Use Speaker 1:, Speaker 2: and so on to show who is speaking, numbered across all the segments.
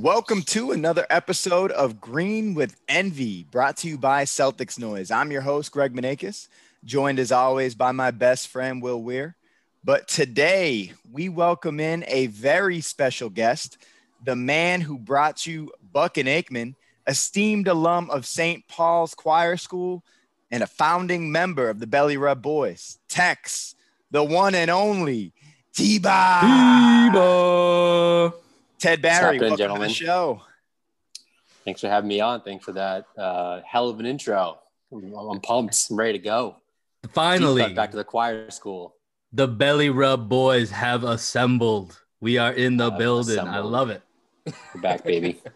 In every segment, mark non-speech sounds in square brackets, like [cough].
Speaker 1: Welcome to another episode of Green with Envy, brought to you by Celtics Noise. I'm your host, Greg Manakis, joined as always by my best friend, Will Weir. But today we welcome in a very special guest, the man who brought you Buck and Aikman, esteemed alum of St. Paul's Choir School and a founding member of the Belly Rub Boys, Tex, the one and only T-Ba.
Speaker 2: T-Ba.
Speaker 1: Ted Barry,
Speaker 3: What's
Speaker 1: welcome
Speaker 3: gentlemen?
Speaker 1: to the show.
Speaker 3: Thanks for having me on. Thanks for that uh, hell of an intro. I'm, I'm pumped. I'm ready to go.
Speaker 2: Finally,
Speaker 3: Deep back to the choir school.
Speaker 2: the Belly Rub Boys have assembled. We are in the
Speaker 3: Have
Speaker 2: building. I love it.
Speaker 3: We're back, baby. [laughs]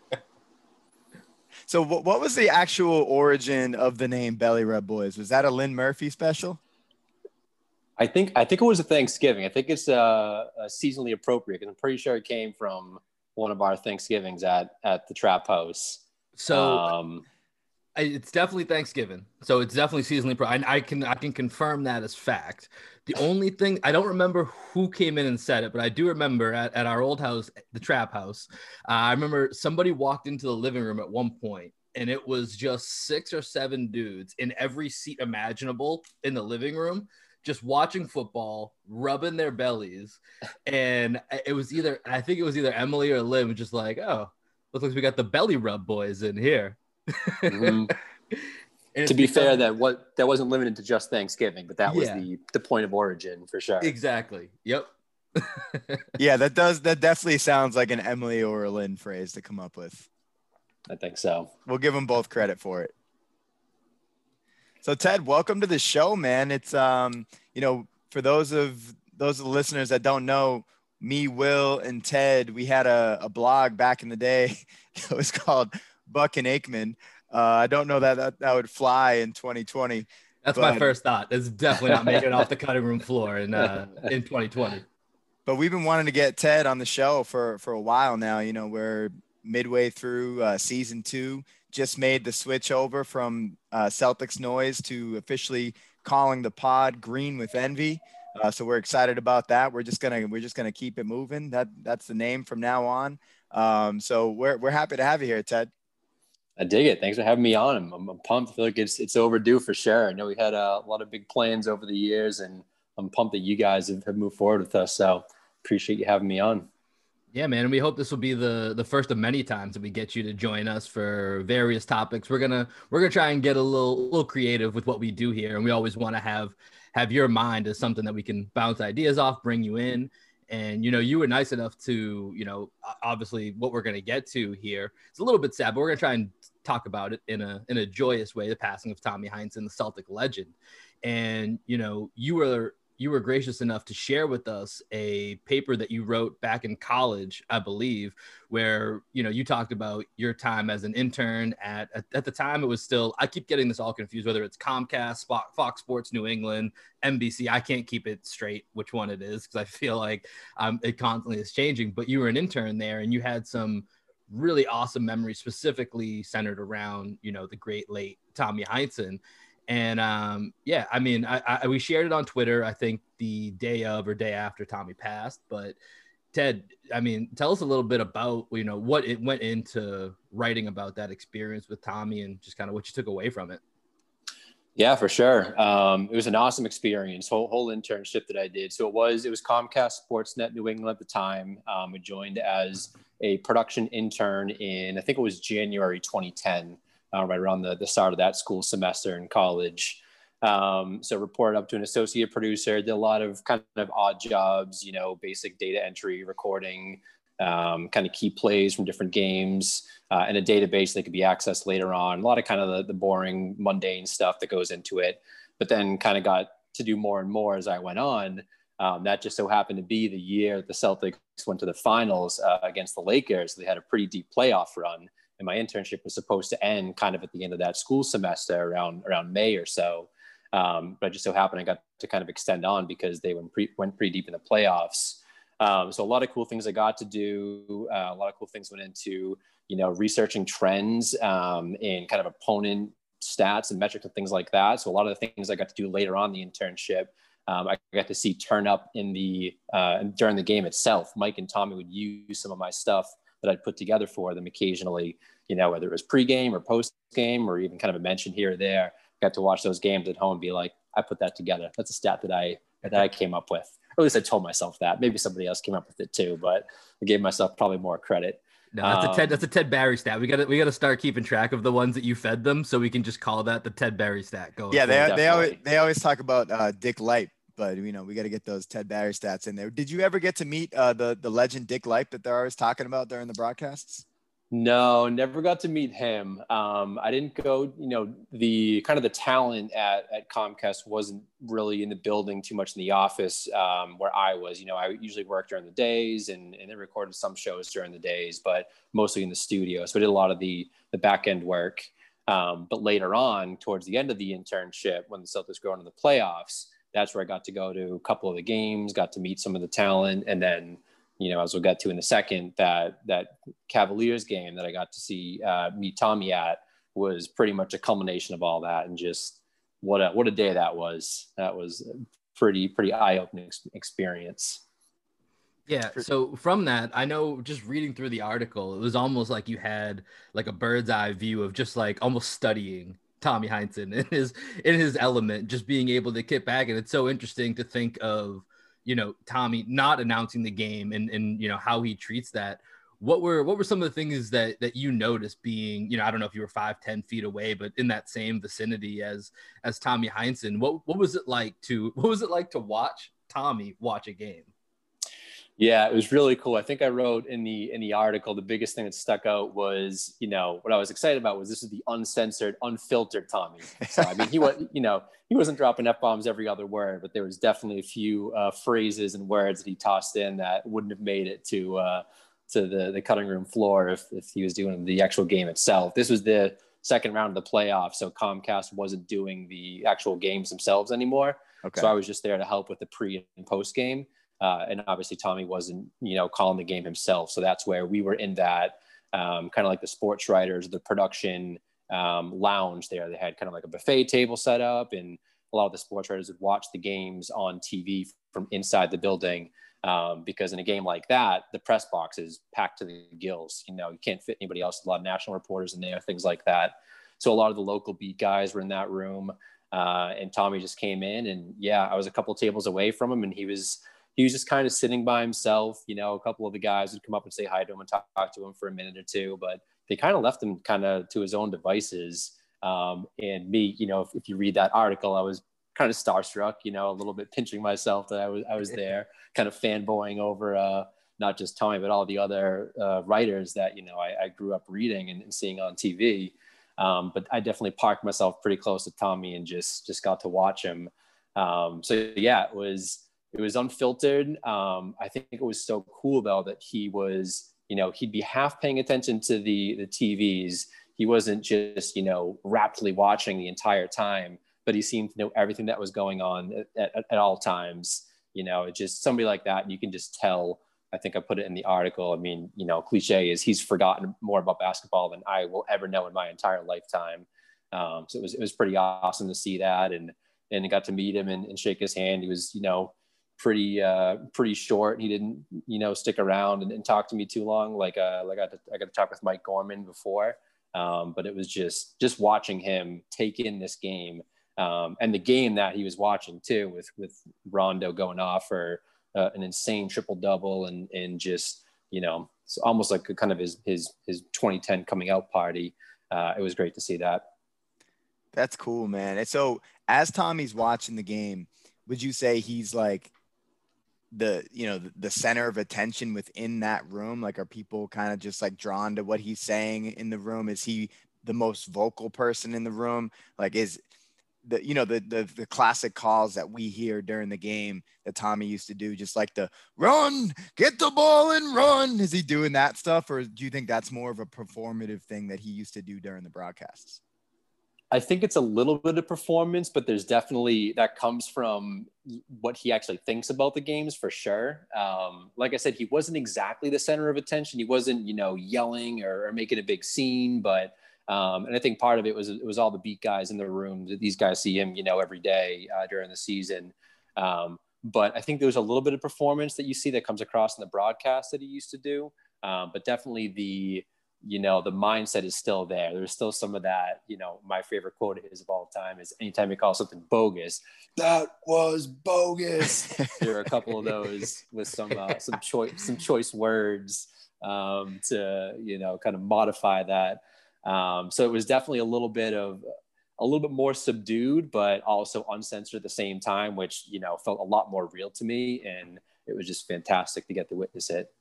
Speaker 1: So, what, what was the actual origin of the name Belly Rub Boys? Was that a Lynn Murphy special?
Speaker 3: I think I think it was a Thanksgiving. I think it's uh, uh, seasonally appropriate because I'm pretty sure it came from one of our Thanksgivings at at the Trap House.
Speaker 2: So
Speaker 3: um,
Speaker 2: it's definitely Thanksgiving. So it's definitely seasonally. Pro- I, I can I can confirm that as fact. The only thing I don't remember who came in and said it, but I do remember at, at our old house, the trap house. Uh, I remember somebody walked into the living room at one point, and it was just six or seven dudes in every seat imaginable in the living room, just watching football, rubbing their bellies, and it was either I think it was either Emily or Lim, just like, oh, looks like we got the belly rub boys in here. [laughs]
Speaker 3: mhm. To be
Speaker 2: because-
Speaker 3: fair, that what that wasn't limited to just Thanksgiving, but that was
Speaker 2: Yeah.
Speaker 3: the the point of origin for sure.
Speaker 2: exactly. Yep. [laughs]
Speaker 1: Yeah, that does that definitely sounds like an Emily or a Lynn phrase to come up with.
Speaker 3: I think so.
Speaker 1: We'll give them both credit for it. So Ted, welcome to the show, man. It's um, you know, for those of those of the listeners that don't know, me, Will, and Ted, we had a, a blog back in the day. [laughs] It was called Buck and Aikman. Uh, I don't know that, that that would fly in 2020.
Speaker 2: That's my first thought. It's definitely not making it off the [laughs] cutting room floor in uh, in 2020.
Speaker 1: but we've been wanting to get Ted on the show for for a while now. You know, we're midway through uh, season two. Just made the switch over from uh, Celtics noise to officially calling the pod Green with Envy. Uh, so we're excited about that. We're just gonna we're just gonna keep it moving. That that's the name from now on. Um, so we're we're happy to have you here, Ted.
Speaker 3: I dig it. Thanks for having me on. I'm, I'm pumped. I feel like it's it's overdue for sure. I know we had a lot of big plans over the years, and I'm pumped that you guys have, have moved forward with us. So appreciate you having me on.
Speaker 2: Yeah, man. And we hope this will be the the first of many times that we get you to join us for various topics. We're gonna we're gonna try and get a little little creative with what we do here, and we always want to have have your mind as something that we can bounce ideas off, bring you in. And you know, you were nice enough to, you know, obviously what we're gonna get to here. It's a little bit sad, but we're gonna try and talk about it in a in a joyous way. The passing of Tommy Heinsohn, the Celtic legend, and you know, you were you were gracious enough to share with us a paper that you wrote back in college, I believe, where you know you talked about your time as an intern at at, at the time it was still I keep getting this all confused whether it's Comcast, Fox Sports New England, NBC. I can't keep it straight which one it is because I feel like um, it constantly is changing. But you were an intern there and you had some really awesome memories specifically centered around you know the great late Tommy Heinsohn. And um, yeah, I mean, I, I we shared it on Twitter. I think the day of or day after Tommy passed. But Ted, I mean, tell us a little bit about you know what it went into writing about that experience with Tommy and just kind of what you took away from it.
Speaker 3: Yeah, for sure. Um, it was an awesome experience. Whole whole internship that I did. So it was it was Comcast Sportsnet New England at the time. Um, I joined as a production intern in I think it was January 2010, uh, right around the the start of that school semester in college. Um, so reported up to an associate producer. Did a lot of kind of odd jobs, you know, basic data entry, recording, um, kind of key plays from different games uh, and a database that could be accessed later on. A lot of kind of the, the boring, mundane stuff that goes into it, but then kind of got to do more and more as I went on. Um, that just so happened to be the year the Celtics went to the finals uh, against the Lakers. They had a pretty deep playoff run, and my internship was supposed to end kind of at the end of that school semester, around around May or so. Um, but just so happened I got to kind of extend on because they went, pre- went pretty deep in the playoffs. Um, so a lot of cool things I got to do. Uh, a lot of cool things went into you know researching trends um, in kind of opponent stats and metrics and things like that. So a lot of the things I got to do later on the internship, um, I got to see turn up in the uh, during the game itself. Mike and Tommy would use some of my stuff that I'd put together for them occasionally, you know, whether it was pregame or postgame or even kind of a mention here or there. Got to watch those games at home and be like, I put that together. That's a stat that I that I came up with. Or at least I told myself that. Maybe somebody else came up with it too, but I gave myself probably more credit.
Speaker 2: No, that's um, a Ted. That's a Ted Barry stat. We got to we got to start keeping track of the ones that you fed them, so we can just call that the Ted Barry stat. Go.
Speaker 1: Yeah, they, they always they always talk about uh, Dick Light, but you know we got to get those Ted Barry stats in there. Did you ever get to meet uh, the the legend Dick Light that they're always talking about during the broadcasts?
Speaker 3: No, never got to meet him. Um, I didn't go, you know, the kind of the talent at, at Comcast wasn't really in the building too much in the office um, where I was. You know, I usually worked during the days and, and then recorded some shows during the days, but mostly in the studio. So I did a lot of the, the back end work. Um, but later on, towards the end of the internship, when the Celtics go into the playoffs, that's where I got to go to a couple of the games, got to meet some of the talent, and then you know, as we'll get to in a second, that that Cavaliers game that I got to see uh, meet Tommy at was pretty much a culmination of all that, and just what a what a day that was. That was pretty pretty eye opening experience.
Speaker 2: Yeah. So from that, I know just reading through the article, it was almost like you had like a bird's eye view of just like almost studying Tommy Heinsohn in his in his element, just being able to kick back. And it's so interesting to think of you know Tommy not announcing the game and and you know how he treats that. What were what were some of the things that that you noticed being you know I don't know if you were five ten feet away, but in that same vicinity as as Tommy Heinsohn, what what was it like to what was it like to watch Tommy watch a game?
Speaker 3: Yeah, it was really cool. I think I wrote in the in the article the biggest thing that stuck out was, you know, what I was excited about was this is the uncensored, unfiltered Tommy. So I mean, he was, [laughs] you know, he wasn't dropping f bombs every other word, but there was definitely a few uh, phrases and words that he tossed in that wouldn't have made it to uh, to the the cutting room floor if if he was doing the actual game itself. This was the second round of the playoffs, so Comcast wasn't doing the actual games themselves anymore. Okay. So I was just there to help with the pre and post game. Uh, and obviously Tommy wasn't, you know, calling the game himself. So that's where we were in that um, kind of like the sports writers, the production um, lounge there. They had kind of like a buffet table set up, and a lot of the sports writers would watch the games on TV from inside the building. Um, because in a game like that, the press box is packed to the gills. You know, you can't fit anybody else. A lot of national reporters in there, things like that. So a lot of the local beat guys were in that room. Uh, and Tommy just came in, and yeah, I was a couple tables away from him, and he was he was just kind of sitting by himself. You know, a couple of the guys would come up and say hi to him and talk, talk to him for a minute or two, but they kind of left him kind of to his own devices. Um, and me, you know, if, if, you read that article, I was kind of starstruck, you know, a little bit pinching myself that I was I was there, kind of fanboying over uh, not just Tommy, but all the other uh, writers that you know I, I grew up reading and, and seeing on TV. Um, but I definitely parked myself pretty close to Tommy and just just got to watch him. Um, so yeah, it was it was unfiltered. Um, I think it was so cool though that he was, you know, he'd be half paying attention to the the TVs. He wasn't just, you know, raptly watching the entire time, but he seemed to know everything that was going on at, at, at all times. You know, just somebody like that, you can just tell. I think I put it in the article. I mean, you know, cliche is he's forgotten more about basketball than I will ever know in my entire lifetime. Um, so it was it was pretty awesome to see that and and got to meet him and, and shake his hand. He was, you know, pretty uh, pretty short. He didn't you know stick around and, and talk to me too long. Like uh, like I got to, I got to talk with Mike Gorman before, um, but it was just just watching him take in this game um, and the game that he was watching too with with Rondo going off for uh, an insane triple double and and just you know it's almost like a, kind of his his his 2010 coming out party. Uh, it was great to see that.
Speaker 1: That's cool, man. And so as Tommy's watching the game, would you say he's like the you know the, center of attention within that room? Like are people kind of just like drawn to what he's saying in the room? Is he the most vocal person in the room? Like is the you know the, the the classic calls that we hear during the game that Tommy used to do just like the run get the ball and run. Is he doing that stuff or do you think that's more of a performative thing that he used to do during the broadcasts
Speaker 3: I think it's a little bit of performance, but there's definitely that comes from what he actually thinks about the games for sure. Um, like I said, he wasn't exactly the center of attention. He wasn't, you know, yelling or, or making a big scene, but um, and I think part of it was it was all the beat guys in the room. These guys see him, you know, every day uh, during the season. Um, but I think there was a little bit of performance that you see that comes across in the broadcast that he used to do. um, but definitely the you know the mindset is still there. There's still some of that you know my favorite quote is of all time is anytime you call something bogus that was bogus. [laughs] There are a couple of those with some uh, some choice some choice words um, to you know kind of modify that. Um, so it was definitely a little bit of a little bit more subdued but also uncensored at the same time which you know felt a lot more real to me and it was just fantastic to get to witness it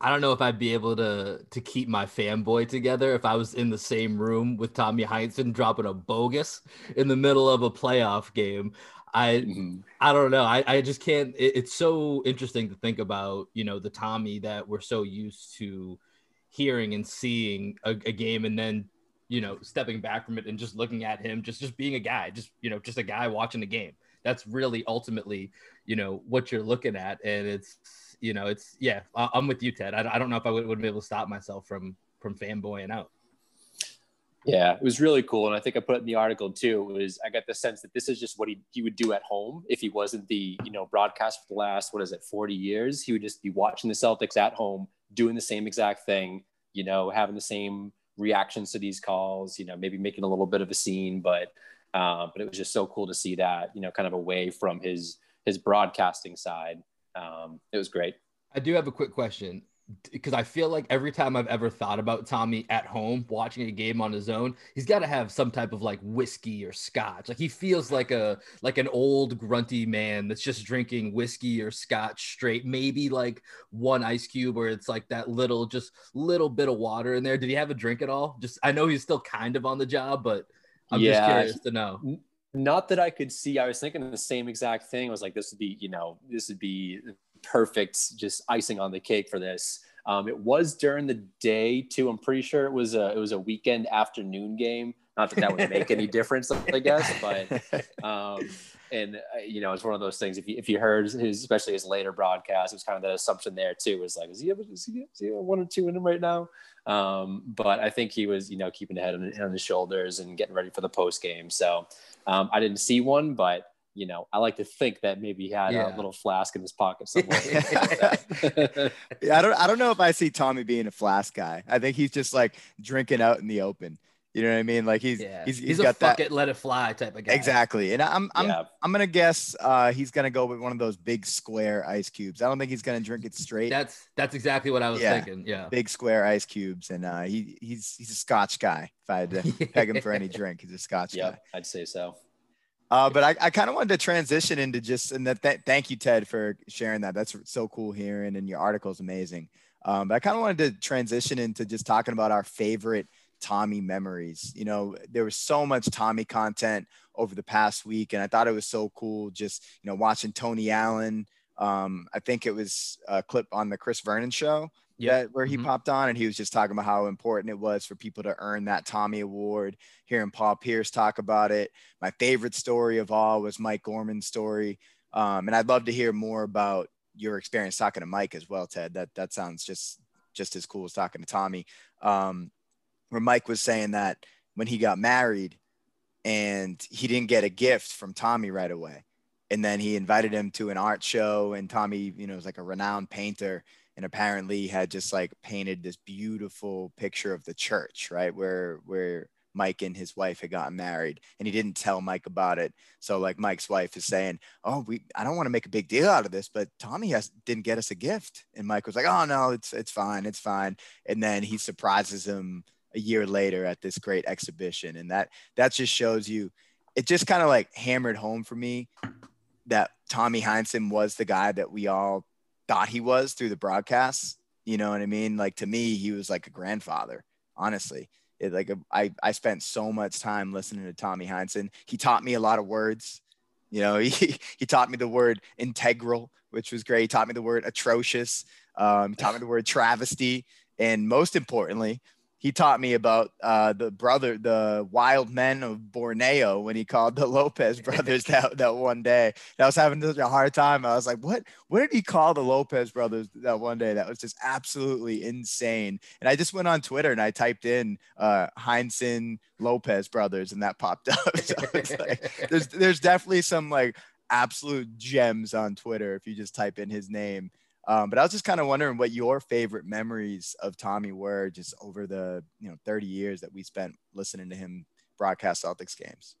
Speaker 2: I don't know if I'd be able to to keep my fanboy together if I was in the same room with Tommy Heinsohn dropping a bogus in the middle of a playoff game. I mm-hmm. I don't know. I, I just can't. It, it's so interesting to think about. You know, the Tommy that we're so used to hearing and seeing a, a game, and then you know stepping back from it and just looking at him, just just being a guy, just you know, just a guy watching the game. That's really ultimately you know what you're looking at, and it's you know, it's yeah, I, am with you, Ted. I, I don't know if I would, would be able to stop myself from from fanboying out.
Speaker 3: Yeah, it was really cool, and I think I put it in the article too. Was I got the sense that this is just what he he would do at home if he wasn't the you know broadcast for the last what is it 40 years. He would just be watching the Celtics at home, doing the same exact thing. You know, having the same reactions to these calls. You know, maybe making a little bit of a scene, but uh, but it was just so cool to see that you know kind of away from his his broadcasting side um, it was great.
Speaker 2: I do have a quick question because I feel like every time I've ever thought about Tommy at home watching a game on his own, he's got to have some type of like whiskey or scotch. Like he feels like a like an old grunty man that's just drinking whiskey or scotch straight. Maybe like one ice cube where it's like that little just little bit of water in there. Did he have a drink at all? Just I know he's still kind of on the job, but I'm yeah, just curious to know
Speaker 3: not that I could see. I was thinking the same exact thing. I was like, this would be, you know, this would be perfect, just icing on the cake for this. Um, it was during the day too. I'm pretty sure it was a it was a weekend afternoon game. Not that that would make any [laughs] difference, I guess, but [laughs] um, and uh, you know, it's one of those things. If you if you heard his, especially his later broadcast, it was kind of that assumption there too. It was like, is he, is he, is he one or two in him right now? Um, but I think he was, you know, keeping the head on, on his shoulders and getting ready for the post game. So um, I didn't see one, but you know, I like to think that maybe he had yeah. a little flask in his pocket [laughs] somewhere.
Speaker 1: yeah, I don't, I don't know if I see Tommy being a flask guy. I think he's just like drinking out in the open. You know what I mean? Like he's yeah. he's,
Speaker 2: he's, he's got that it, let it fly type of guy.
Speaker 1: Exactly. And I'm I'm yeah. I'm gonna guess uh, he's gonna go with one of those big square ice cubes. I don't think he's gonna drink it straight.
Speaker 2: That's that's exactly what I was yeah. thinking. Yeah.
Speaker 1: Big square ice cubes, and uh, he he's he's a Scotch guy. If I had to [laughs] peg him for any drink, he's a Scotch yep, guy.
Speaker 3: I'd say so.
Speaker 1: Uh, but I, I kind of wanted to transition into just and that th- thank you Ted for sharing that. That's so cool hearing, and your article is amazing. Um, but I kind of wanted to transition into just talking about our favorite Tommy memories. You know, there was so much Tommy content over the past week, and I thought it was so cool just, you know, watching Tony Allen. Um, I think it was a clip on the Chris Vernon show yeah, where he mm-hmm. popped on and he was just talking about how important it was for people to earn that Tommy Award. Hearing Paul Pierce talk about it. My favorite story of all was Mike Gorman's story. Um, and I'd love to hear more about your experience talking to Mike as well, Ted. That that sounds just just as cool as talking to Tommy. Um, where Mike was saying that when he got married and he didn't get a gift from Tommy right away. And then he invited him to an art show and Tommy, you know, was like a renowned painter and apparently had just like painted this beautiful picture of the church, right? Where where Mike and his wife had gotten married and he didn't tell Mike about it. So like Mike's wife is saying, "Oh, we I don't want to make a big deal out of this, but Tommy has didn't get us a gift." And Mike was like, "Oh no, it's it's fine. It's fine." And then he surprises him a year later at this great exhibition and that that just shows you it just kind of like hammered home for me that Tommy Heinsohn was the guy that we all thought he was through the broadcasts. You know what I mean? Like to me, he was like a grandfather, honestly. It, like i spent so much time listening to Tommy Heinsohn. He taught me a lot of words. You know, [laughs] he, he taught me the word integral, which was great. He taught me the word atrocious. Um, taught me the word travesty. And most importantly, he taught me about uh, the brother, the wild men of Borneo when he called the [laughs] Lopez brothers [laughs] that, that one day. And I was having such a hard time. I was like, what, what did he call the Lopez brothers that one day? That was just absolutely insane. And I just went on Twitter and I typed in uh, Heinsohn Lopez brothers and that popped [laughs] up. so like, there's, there's definitely some like absolute gems on Twitter if you just type in his name. Um, but I was just kind of wondering what your favorite memories of Tommy were just over the you know 30 years that we spent listening to him broadcast Celtics games.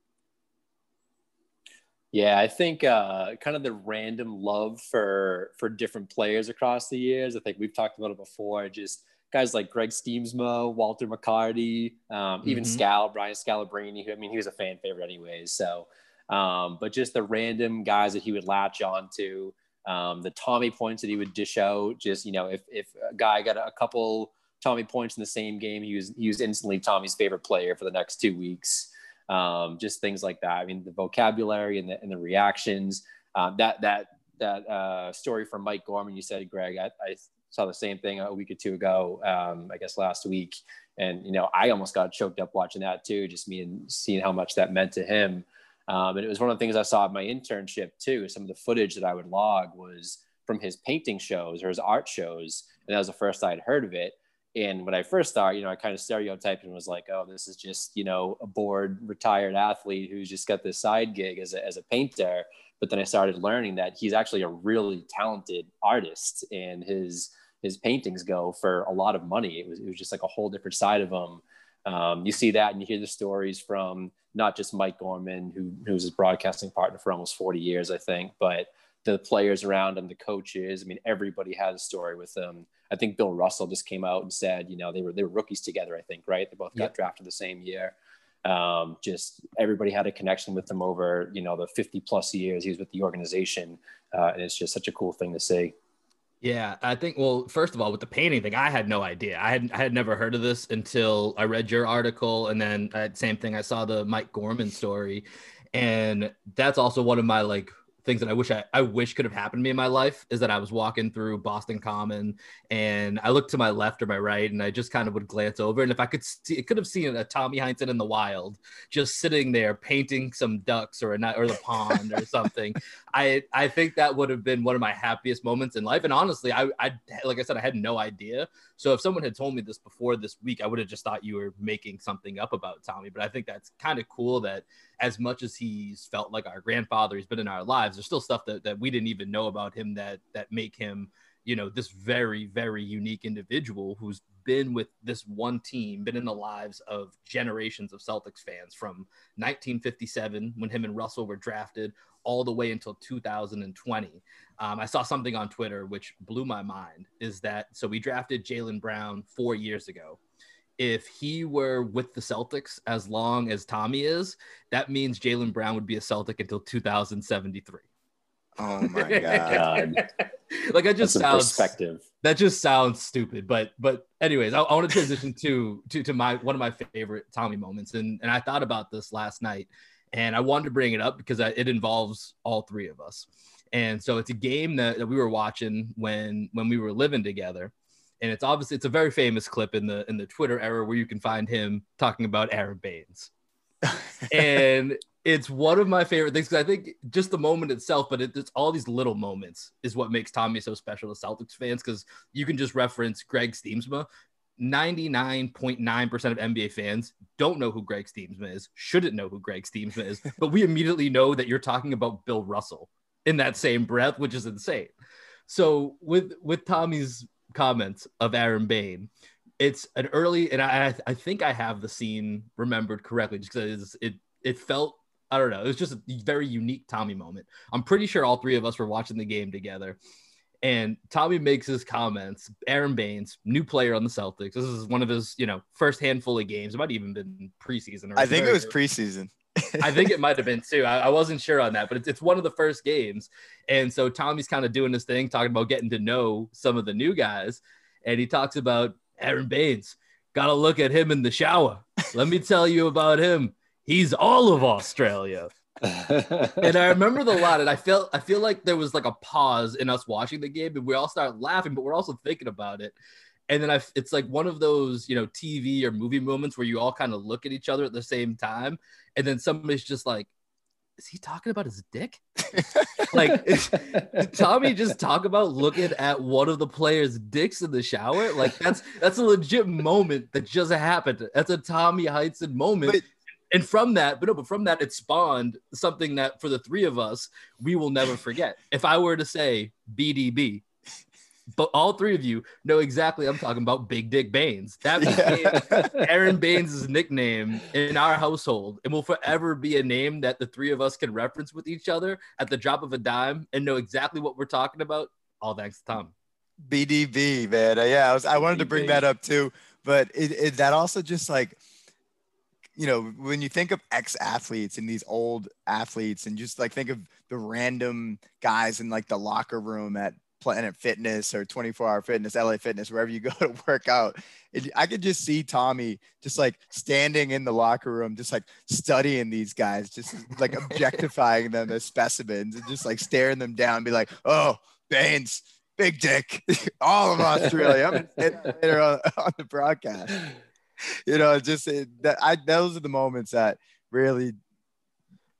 Speaker 3: Yeah, I think uh, kind of the random love for for different players across the years. I think we've talked about it before. Just guys like Greg Stiemsma, Walter McCarty, um, even mm-hmm. Scal, Brian Scalabrine. I mean, he was a fan favorite anyways. So, um, but just the random guys that he would latch on to, um, the Tommy points that he would dish out. Just you know, if if a guy got a couple Tommy points in the same game, he was he was instantly Tommy's favorite player for the next two weeks um, just things like that. I mean, the vocabulary and the, and the reactions. Um, that that that uh, story from Mike Gorman, you said, Greg. I, I saw the same thing a week or two ago. Um, I guess last week, and you know, I almost got choked up watching that too. Just me and seeing how much that meant to him. Um, and it was one of the things I saw at my internship too. Some of the footage that I would log was from his painting shows or his art shows, and that was the first I had heard of it. And when I first started, you know, I kind of stereotyped and was like, oh, this is just, you know, a bored retired athlete who's just got this side gig as a, as a painter. But then I started learning that he's actually a really talented artist and his, his paintings go for a lot of money. It was, it was just like a whole different side of him. Um, you see that and you hear the stories from not just Mike Gorman, who, who was his broadcasting partner for almost 40 years, I think, but the players around him, the coaches. I mean, everybody has a story with him. I think Bill Russell just came out and said, you know, they were they were rookies together. I think, right? They both got yep. drafted the same year. Um, just everybody had a connection with him over, you know, the 50 plus years he was with the organization, uh, and it's just such a cool thing to see.
Speaker 2: Yeah, I think. Well, first of all, with the painting thing, I had no idea. I had I had never heard of this until I read your article, and then uh, same thing. I saw the Mike Gorman story, and that's also one of my like things that I wish I, I wish could have happened to me in my life is that I was walking through Boston Common and I looked to my left or my right and I just kind of would glance over and if I could see it could have seen a Tommy Heinsohn in the wild just sitting there painting some ducks or a or the pond or something. [laughs] I I think that would have been one of my happiest moments in life and honestly I I like I said I had no idea. So if someone had told me this before this week I would have just thought you were making something up about Tommy, but I think that's kind of cool that as much as he's felt like our grandfather, he's been in our lives. There's still stuff that, that we didn't even know about him that that make him, you know, this very, very unique individual who's been with this one team, been in the lives of generations of Celtics fans from 1957 when him and Russell were drafted all the way until 2020. Um, I saw something on Twitter which blew my mind is that so we drafted Jaylen Brown four years ago if he were with the Celtics as long as Tommy is, that means Jaylen Brown would be a Celtic until 2073.
Speaker 1: Oh my [laughs] god!
Speaker 2: like I just sounds perspective. That just sounds stupid, but but anyways, I, I want to transition to to to my one of my favorite Tommy moments, and and I thought about this last night, and I wanted to bring it up because I, it involves all three of us, and so it's a game that, that we were watching when when we were living together, and it's obviously it's a very famous clip in the in the Twitter era where you can find him talking about Aron Baynes, [laughs] and it's one of my favorite things because I think just the moment itself, but it, it's all these little moments is what makes Tommy so special to Celtics fans because you can just reference Greg Stiemsma. 99.9% of NBA fans don't know who Greg Stiemsma is, shouldn't know who Greg Stiemsma is, [laughs] but we immediately know that you're talking about Bill Russell in that same breath, which is insane. So with with Tommy's comments of Aaron Bayne. It's an early, and I I think I have the scene remembered correctly, just because it it felt I don't know, it was just a very unique Tommy moment. I'm pretty sure all three of us were watching the game together. And Tommy makes his comments. Aron Baynes, new player on the Celtics. This is one of his, you know, first handful of games. It might even been preseason.
Speaker 1: I think it was preseason.
Speaker 2: I think it might have been too. I, I wasn't sure on that, but it's, it's one of the first games. And so Tommy's kind of doing this thing, talking about getting to know some of the new guys. And he talks about Aron Baynes. Got to look at him in the shower. Let me tell you about him. He's all of Australia. and I remember the lot, and I felt I feel like there was like a pause in us watching the game, and we all start laughing, but we're also thinking about it and then I, it's like one of those you know TV or movie moments where you all kind of look at each other at the same time, and then somebody's just like, "Is he talking about his dick?" [laughs] like, did Tommy just talk about looking at one of the players' dicks in the shower? Like that's that's a legit moment that just happened. That's a Tommy Heinsohn moment. But, and from that, but no, but from that, it spawned something that for the three of us, we will never forget. If I were to say BDB, but all three of you know exactly I'm talking about Big Dick Baynes. That became Aron Baynes' nickname in our household and will forever be a name that the three of us can reference with each other at the drop of a dime and know exactly what we're talking about. All thanks to Tom.
Speaker 1: BDB, man. Yeah, I was I wanted to bring that up too, but it, it that also just like you know, when you think of ex athletes and these old athletes and just like think of the random guys in like the locker room at Planet Fitness or 24 Hour Fitness, LA Fitness, wherever you [laughs] go to work out. It, I could just see Tommy just like standing in the locker room, just like studying these guys, just like [laughs] objectifying them as specimens and just like staring them down, be like, oh, Baynes, big dick, [laughs] all of Australia. I'm later on, on the broadcast. You know, just it, that I those are the moments that really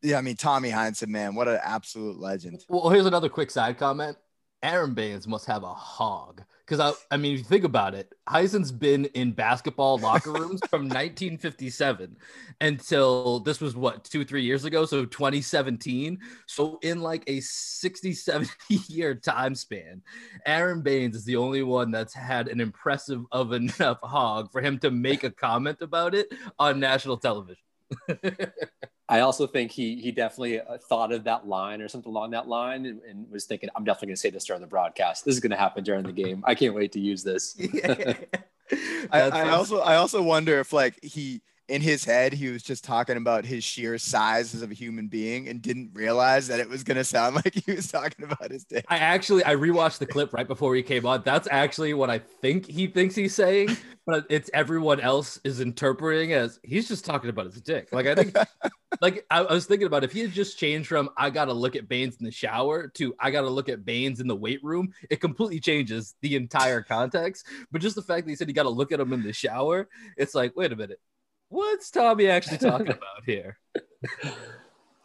Speaker 1: yeah, I mean Tommy Heinsohn, man, what an absolute legend.
Speaker 2: Well, here's another quick side comment. Aron Baynes must have a hog. Because I, I mean, if you think about it, Heinsohn's been in basketball locker rooms from [laughs] 1957 until this was what two, three years ago, so 2017. So in like a 60, 70 year time span, Aron Baynes is the only one that's had an impressive of enough hog for him to make a comment about it on national television. [laughs]
Speaker 3: I also think he he definitely uh, thought of that line or something along that line and, and was thinking, I'm definitely going to say this during the broadcast. This is going to happen during the game. I can't wait to use this. [laughs] [laughs]
Speaker 1: I, I also I also wonder if like he in his head he was just talking about his sheer size as a human being and didn't realize that it was going to sound [laughs] like he was talking about his dick.
Speaker 2: I actually I rewatched the clip right before he came on. That's actually what I think he thinks he's saying, [laughs] but it's everyone else is interpreting as he's just talking about his dick. Like I think [laughs] like I, I, was thinking about if he had just changed from I gotta look at Baynes in the shower to I gotta look at Baynes in the weight room, it completely changes the entire context. But just the fact that he said he gotta look at him in the shower, it's like, wait a minute, what's Tommy actually talking [laughs] about here?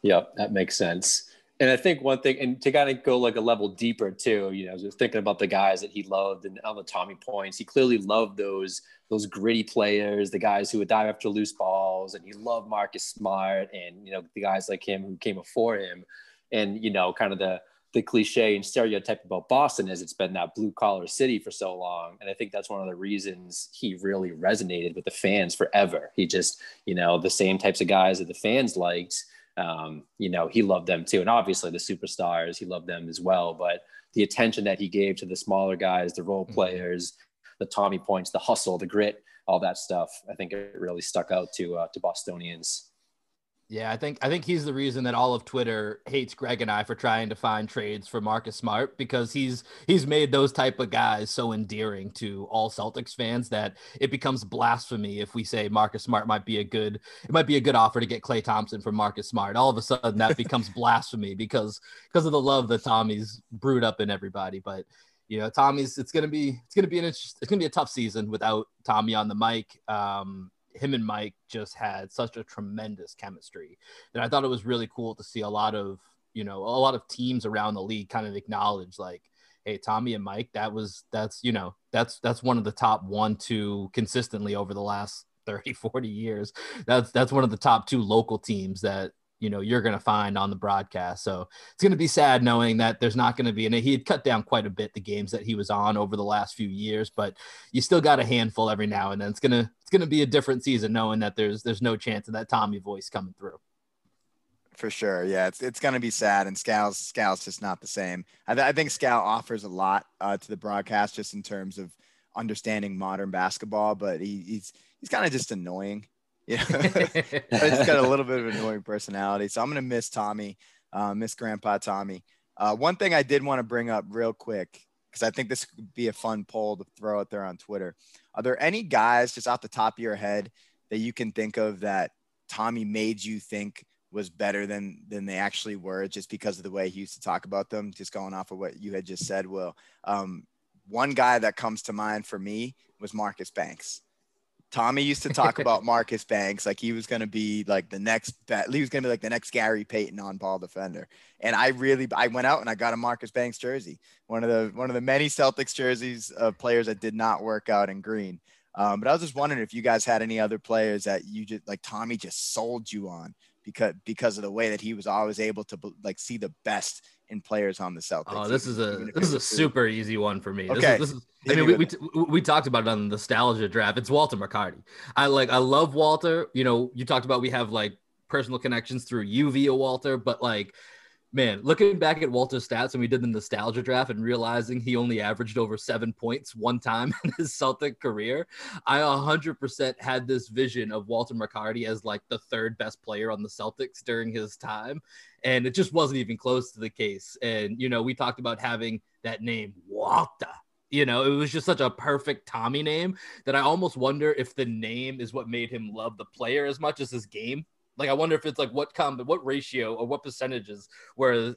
Speaker 3: Yep, that makes sense. And I think one thing, and to kind of go like a level deeper too, you know, just thinking about the guys that he loved and on the Tommy points, he clearly loved those those gritty players, the guys who would dive after loose balls, and he loved Marcus Smart and you know the guys like him who came before him, and you know, kind of the the cliche and stereotype about Boston is it's been that blue collar city for so long. And I think that's one of the reasons he really resonated with the fans forever. He just, you know, the same types of guys that the fans liked, um, you know, he loved them too. And obviously the superstars, he loved them as well. But the attention that he gave to the smaller guys, the role mm-hmm. players, the Tommy points, the hustle, the grit, all that stuff, I think it really stuck out to, uh, to Bostonians.
Speaker 2: Yeah, I think I think he's the reason that all of Twitter hates Greg and I for trying to find trades for Marcus Smart because he's he's made those type of guys so endearing to all Celtics fans that it becomes blasphemy if we say Marcus Smart might be a good it might be a good offer to get Klay Thompson for Marcus Smart. All of a sudden that becomes [laughs] blasphemy because because of the love that Tommy's brewed up in everybody. But you know, Tommy's it's gonna be it's gonna be an it's gonna be a tough season without Tommy on the mic. Um, him and Mike just had such a tremendous chemistry that I thought it was really cool to see a lot of you know a lot of teams around the league kind of acknowledge like hey Tommy and Mike that was that's you know that's that's one of the top one two consistently over the last [laughs] 30 40 years. That's that's one of the top two local teams that you know you're going to find on the broadcast. So it's going to be sad knowing that there's not going to be, and he had cut down quite a bit the games that he was on over the last few years, but you still got a handful every now and then. It's gonna it's gonna be a different season knowing that there's there's no chance of that Tommy voice coming through.
Speaker 1: For sure, yeah, it's it's gonna be sad, and Scal's Scal's just not the same. I, th- I think Scal offers a lot uh, to the broadcast just in terms of understanding modern basketball, but he, he's he's kind of just annoying. Yeah, [laughs] he's got a little bit of an annoying personality. So I'm gonna miss Tommy, uh, miss Grandpa Tommy. Uh, one thing I did want to bring up real quick because I think this could be a fun poll to throw out there on Twitter. Are there any guys just off the top of your head that you can think of that Tommy made you think was better than than they actually were just because of the way he used to talk about them? Just going off of what you had just said, Will. Um, one guy that comes to mind for me was Marcus Banks. Tommy used to talk about [laughs] Marcus Banks like he was going to be like the next he was going to be like the next Gary Payton on ball defender. And I really I went out and I got a Marcus Banks jersey, one of the one of the many Celtics jerseys of players that did not work out in green. Um, but I was just wondering if you guys had any other players that you just like Tommy just sold you on because because of the way that he was always able to like see the best in players on the Celtics.
Speaker 2: Oh, this is a this is a super easy one for me.
Speaker 1: Okay.
Speaker 2: This is, this is I mean, we, we, we talked about it on the nostalgia draft. It's Walter McCarty. I like I love Walter. You know, you talked about we have like personal connections through you via Walter, but like man, looking back at Walter's stats when we did the nostalgia draft and realizing he only averaged over seven points one time [laughs] in his Celtic career, I 100% had this vision of Walter McCarty as like the third best player on the Celtics during his time. And it just wasn't even close to the case. And, you know, we talked about having that name, Walter. You know, it was just such a perfect Tommy name that I almost wonder if the name is what made him love the player as much as his game like I wonder if it's like what com what ratio or what percentages where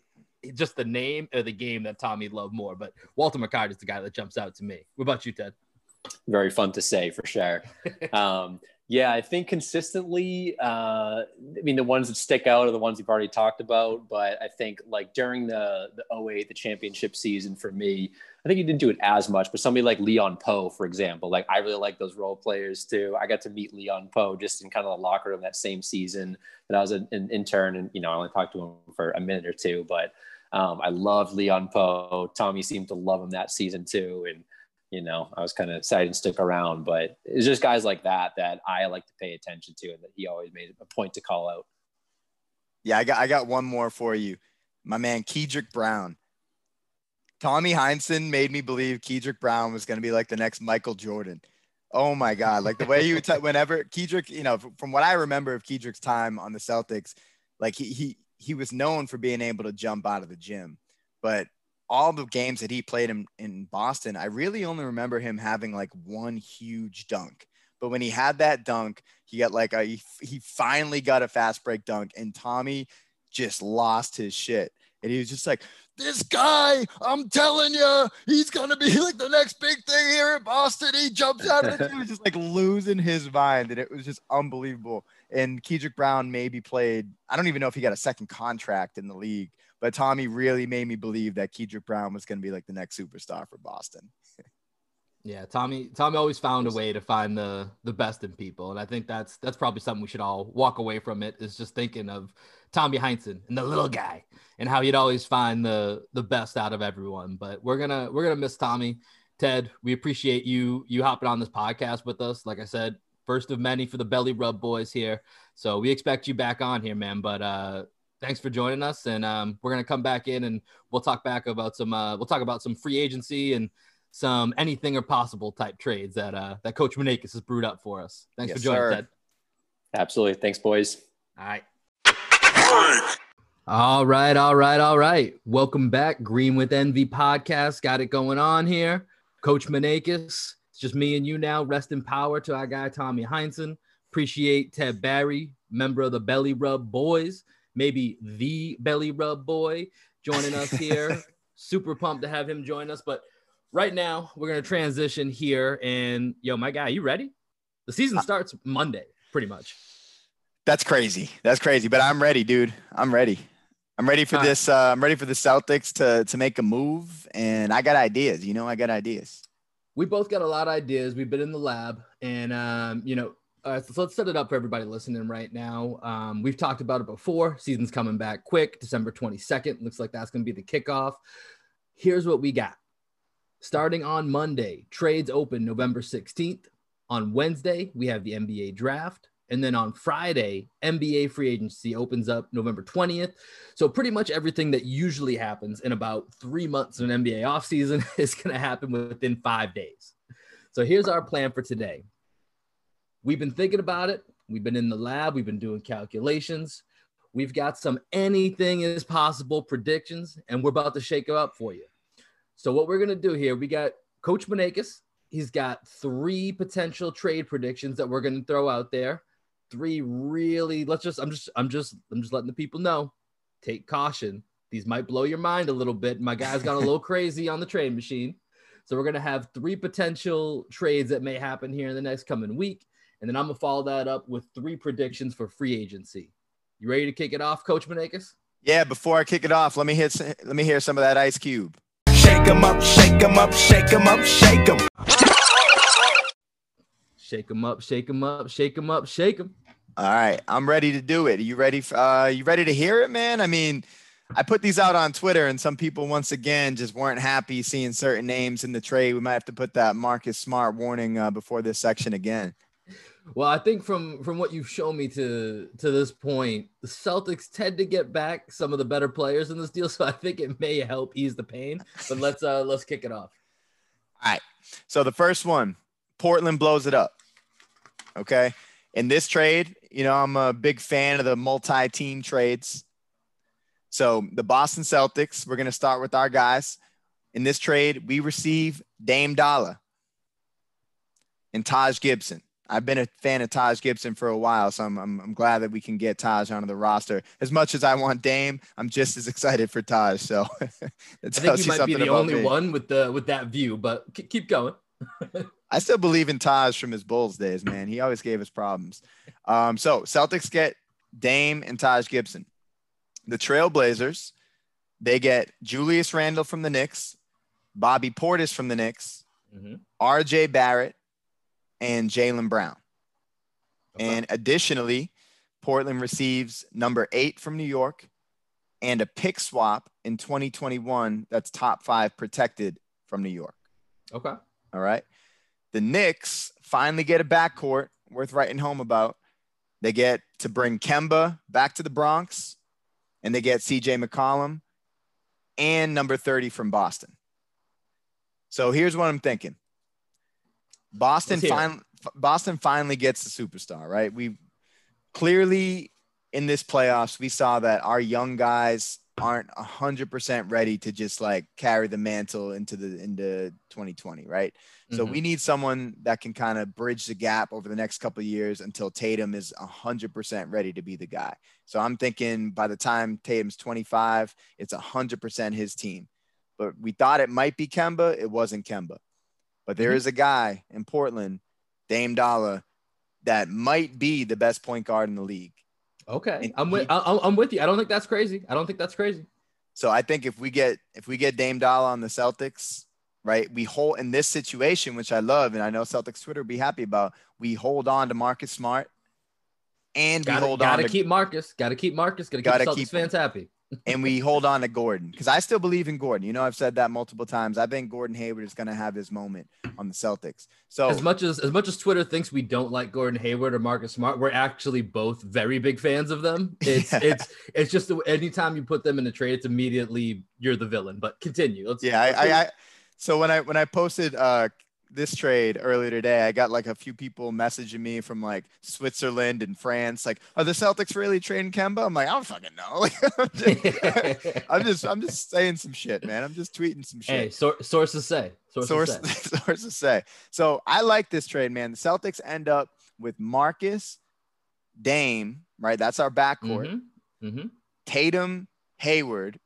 Speaker 2: just the name or the game that Tommy loved more. But Walter McCarty is the guy that jumps out to me. What about you, Ted?
Speaker 3: Very fun to say for sure. [laughs] um, yeah, I think consistently, uh, I mean, the ones that stick out are the ones you've already talked about. But I think like during the the 08, the championship season for me, I think he didn't do it as much. But somebody like Leon Powe, for example, like I really like those role players too. I got to meet Leon Powe just in kind of the locker room that same season that I was an, an intern, and you know, I only talked to him for a minute or two, but um, I loved Leon Powe. Tommy seemed to love him that season too, and you know, I was kind of sad and stick around, but it's just guys like that that I like to pay attention to and that he always made a point to call out.
Speaker 1: Yeah, I got I got one more for you. My man Kedrick Brown. Tommy Heinsohn made me believe Kedrick Brown was going to be like the next Michael Jordan. Oh my God. Like the way would, t- whenever Kedrick, you know, from what I remember of Kedrick's time on the Celtics, like he, he, he was known for being able to jump out of the gym, but all the games that he played in, in Boston, I really only remember him having like one huge dunk. But when he had that dunk, he got like a, he, finally got a fast break dunk, and Tommy just lost his shit. And he was just like, this guy, I'm telling you, he's gonna be [laughs] like the next big thing here in Boston. He jumps out of it. He was just like losing his mind, and it was just unbelievable. And Kedrick Brown maybe played. I don't even know if he got a second contract in the league, but Tommy really made me believe that Kedrick Brown was going to be like the next superstar for Boston.
Speaker 2: yeah, Tommy. Tommy always found a way to find the the best in people, and I think that's that's probably something we should all walk away from. It is just thinking of Tommy Heinsohn and the little guy, and how he'd always find the the best out of everyone. But we're gonna we're gonna miss Tommy. Ted, we appreciate you you hopping on this podcast with us. Like I said, first of many for the Belly Rub boys here. So we expect you back on here, man. But uh, thanks for joining us, and um, we're gonna come back in and we'll talk back about some uh, we'll talk about some free agency and some anything or possible type trades that uh, that Coach Manakis has brewed up for us. Thanks yes, for joining, sir. Ted.
Speaker 3: Absolutely, thanks, boys.
Speaker 2: All right. All right, all right, all right. Welcome back, Green with Envy podcast. Got it going on here. Coach Manakis, It's just me and you now. Rest in power to our guy Tommy Heinsohn. Appreciate Ted Barry, member of the Belly Rub Boys maybe the belly rub boy joining us here. [laughs] Super pumped to have him join us. But right now, we're going to transition here. And yo, my guy, you ready? The season uh, starts Monday, pretty much.
Speaker 1: That's crazy. That's crazy. But I'm ready, dude. I'm ready. I'm ready for All this. Right. Uh, I'm ready for the Celtics to to make a move, and I got ideas. You know, I got ideas.
Speaker 2: We both got a lot of ideas. We've been in the lab, and um, you know, uh, so let's set it up for everybody listening right now. Um, we've talked about it before. Season's coming back quick. December 22nd looks like that's going to be the kickoff. Here's what we got. Starting on Monday, trades open November 16th. On Wednesday, we have the NBA draft. And then on Friday, NBA free agency opens up November 20th. So pretty much everything that usually happens in about three months of an NBA offseason [laughs] is going to happen within five days. So here's our plan for today we've been thinking about it. We've been in the lab, we've been doing calculations. We've got some anything is possible predictions, and we're about to shake it up for you. So, what we're going to do here, we got Coach Maneikis. He's got three potential trade predictions that we're going to throw out there. Three really, let's just, I'm just, I'm just, I'm just letting the people know take caution. These might blow your mind a little bit. My guy's got a little [laughs] crazy on the trade machine. So, we're going to have three potential trades that may happen here in the next coming week. And then I'm gonna follow that up with three predictions for free agency. You ready to kick it off, Coach Maneikis?
Speaker 1: Yeah, before I kick it off, let me hit let me hear some of that Ice Cube.
Speaker 4: Shake 'em up, shake 'em up, shake 'em up, shake 'em.
Speaker 2: Shake 'em up, shake 'em up, shake 'em up, shake 'em.
Speaker 1: All right, I'm ready to do it. Are you ready? Uh, you ready to hear it, man? I mean, I put these out on Twitter, and some people once again just weren't happy seeing certain names in the trade. We might have to put that Marcus Smart warning uh, before this section again.
Speaker 2: Well, I think from from what you've shown me to to this point, the Celtics tend to get back some of the better players in this deal, [laughs] so I think it may help ease the pain. But let's uh let's kick it off.
Speaker 1: All right. So the first one, Portland blows it up. Okay. In this trade, you know, I'm a big fan of the multi team trades. So the Boston Celtics, we're going to start with our guys. In this trade, we receive Dame Dollar and Taj Gibson. I've been a fan of Taj Gibson for a while, so I'm, I'm, I'm glad that we can get Taj onto the roster. As much as I want Dame, I'm just as excited for Taj. So [laughs]
Speaker 2: I think you might be the only
Speaker 1: me.
Speaker 2: one with the with that view, but keep going. [laughs]
Speaker 1: I still believe in Taj from his Bulls days, man. He always gave us problems. Um, so Celtics get Dame and Taj Gibson. The Trailblazers, they get Julius Randle from the Knicks, Bobby Portis from the Knicks,
Speaker 2: Mhm.
Speaker 1: RJ Barrett, and Jaylen Brown.
Speaker 2: Okay.
Speaker 1: And additionally, Portland receives number eight from New York and a pick swap in 2021 that's top five protected from New York.
Speaker 2: okay.
Speaker 1: All right. The Knicks finally get a backcourt worth writing home about. They get to bring Kemba back to the Bronx, and they get CJ McCollum and number 30 from Boston. So here's what I'm thinking. Boston
Speaker 2: Let's hear it.
Speaker 1: finally Boston finally gets the superstar, right? We clearly in this playoffs, we saw that our young guys aren't 100% ready to just like carry the mantle into the into 2020, right? So
Speaker 2: Mhm.
Speaker 1: we need someone that can kind of bridge the gap over the next couple of years until Tatum is 100% ready to be the guy. So I'm thinking by the time Tatum's 25, it's 100% his team. But we thought it might be Kemba, it wasn't Kemba. But there
Speaker 2: Mhm.
Speaker 1: is a guy in Portland, Dame Dollar, that might be the best point guard in the league.
Speaker 2: Okay,
Speaker 1: And
Speaker 2: I'm with
Speaker 1: he-
Speaker 2: I'm with you. I don't think that's crazy. I don't think that's crazy.
Speaker 1: So I think if we get if we get Dame Dollar on the Celtics, right, we hold in this situation, which I love, and I know Celtics Twitter will be happy about. We hold on to Marcus Smart, and we
Speaker 2: Gotta,
Speaker 1: hold on
Speaker 2: gotta
Speaker 1: to
Speaker 2: keep Marcus. Gotta keep Marcus. Gotta keep
Speaker 1: Gotta
Speaker 2: the Celtics
Speaker 1: keep
Speaker 2: fans happy.
Speaker 1: And we hold on to Gordon because I still believe in Gordon. You know, I've said that multiple times. I think Gordon Hayward is going to have his moment on the Celtics. So
Speaker 2: As much as as much as Twitter thinks we don't like Gordon Hayward or Marcus Smart, we're actually both very big fans of them. [laughs] It's
Speaker 1: Yeah.
Speaker 2: it's it's just anytime you put them in a trade, it's immediately you're the villain. But continue. Let's,
Speaker 1: yeah,
Speaker 2: let's
Speaker 1: I, I, I so when I when I posted uh this trade earlier today, I got like a few people messaging me from like Switzerland and France, like, are the Celtics really trading Kemba? I'm like, I don't fucking know. [laughs] Like, I'm, just, [laughs] I'm just I'm just saying some shit, man. I'm just tweeting some
Speaker 2: hey,
Speaker 1: shit.
Speaker 2: sor- sources say. Sources
Speaker 1: Source,
Speaker 2: say. [laughs]
Speaker 1: sources say. So I like this trade, man. The Celtics end up with Marcus, Dame, right? That's our backcourt.
Speaker 2: Mhm, mhm.
Speaker 1: Tatum, Hayward,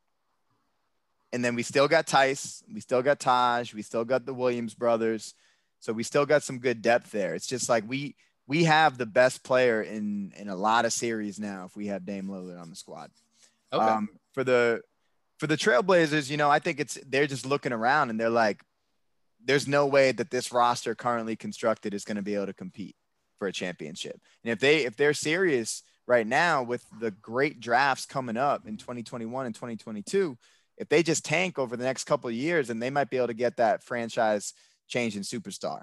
Speaker 1: and then we still got Theis, we still got Taj, we still got the Williams brothers, so we still got some good depth there. It's just like we we have the best player in in a lot of series now if we have Dame Lillard on the squad.
Speaker 2: Okay.
Speaker 1: Um, for the for the Trailblazers, you know, I think it's they're just looking around and they're like, there's no way that this roster currently constructed is going to be able to compete for a championship. And if they if they're serious right now with the great drafts coming up in 2021 and 2022, if they just tank over the next couple of years, and they might be able to get that franchise changing superstar.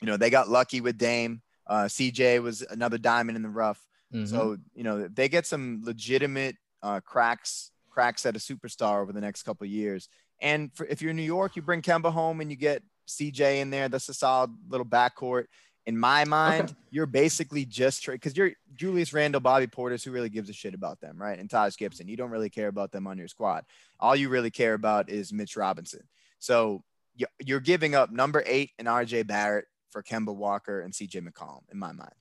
Speaker 1: You know, they got lucky with Dame. Uh, CJ was another diamond in the rough.
Speaker 2: Mhm.
Speaker 1: So you know they get some legitimate uh, cracks cracks at a superstar over the next couple of years. And for, if you're in New York, you bring Kemba home and you get CJ in there. That's a solid little backcourt. In my mind,
Speaker 2: Okay.
Speaker 1: you're basically just trade because you're Julius Randle, Bobby Portis, who really gives a shit about them, right? And Taj Gibson, you don't really care about them on your squad. All you really care about is Mitch Robinson. So you- you're giving up number eight and RJ Barrett for Kemba Walker and CJ McCollum, in my mind.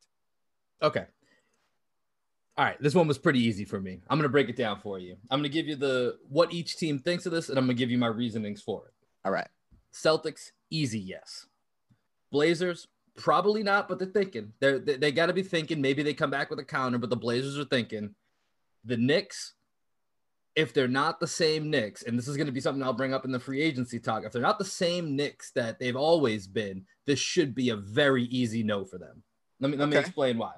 Speaker 2: Okay. All right, this one was pretty easy for me. I'm gonna break it down for you. I'm gonna give you the what each team thinks of this, and I'm gonna give you my reasonings for it.
Speaker 1: All right.
Speaker 2: Celtics, easy yes. Blazers, probably not, but they're thinking. They're, they they got to be thinking. Maybe they come back with a counter, but the Blazers are thinking. The Knicks, if they're not the same Knicks, and this is going to be something I'll bring up in the free agency talk, if they're not the same Knicks that they've always been, this should be a very easy no for them. Let me let me explain why.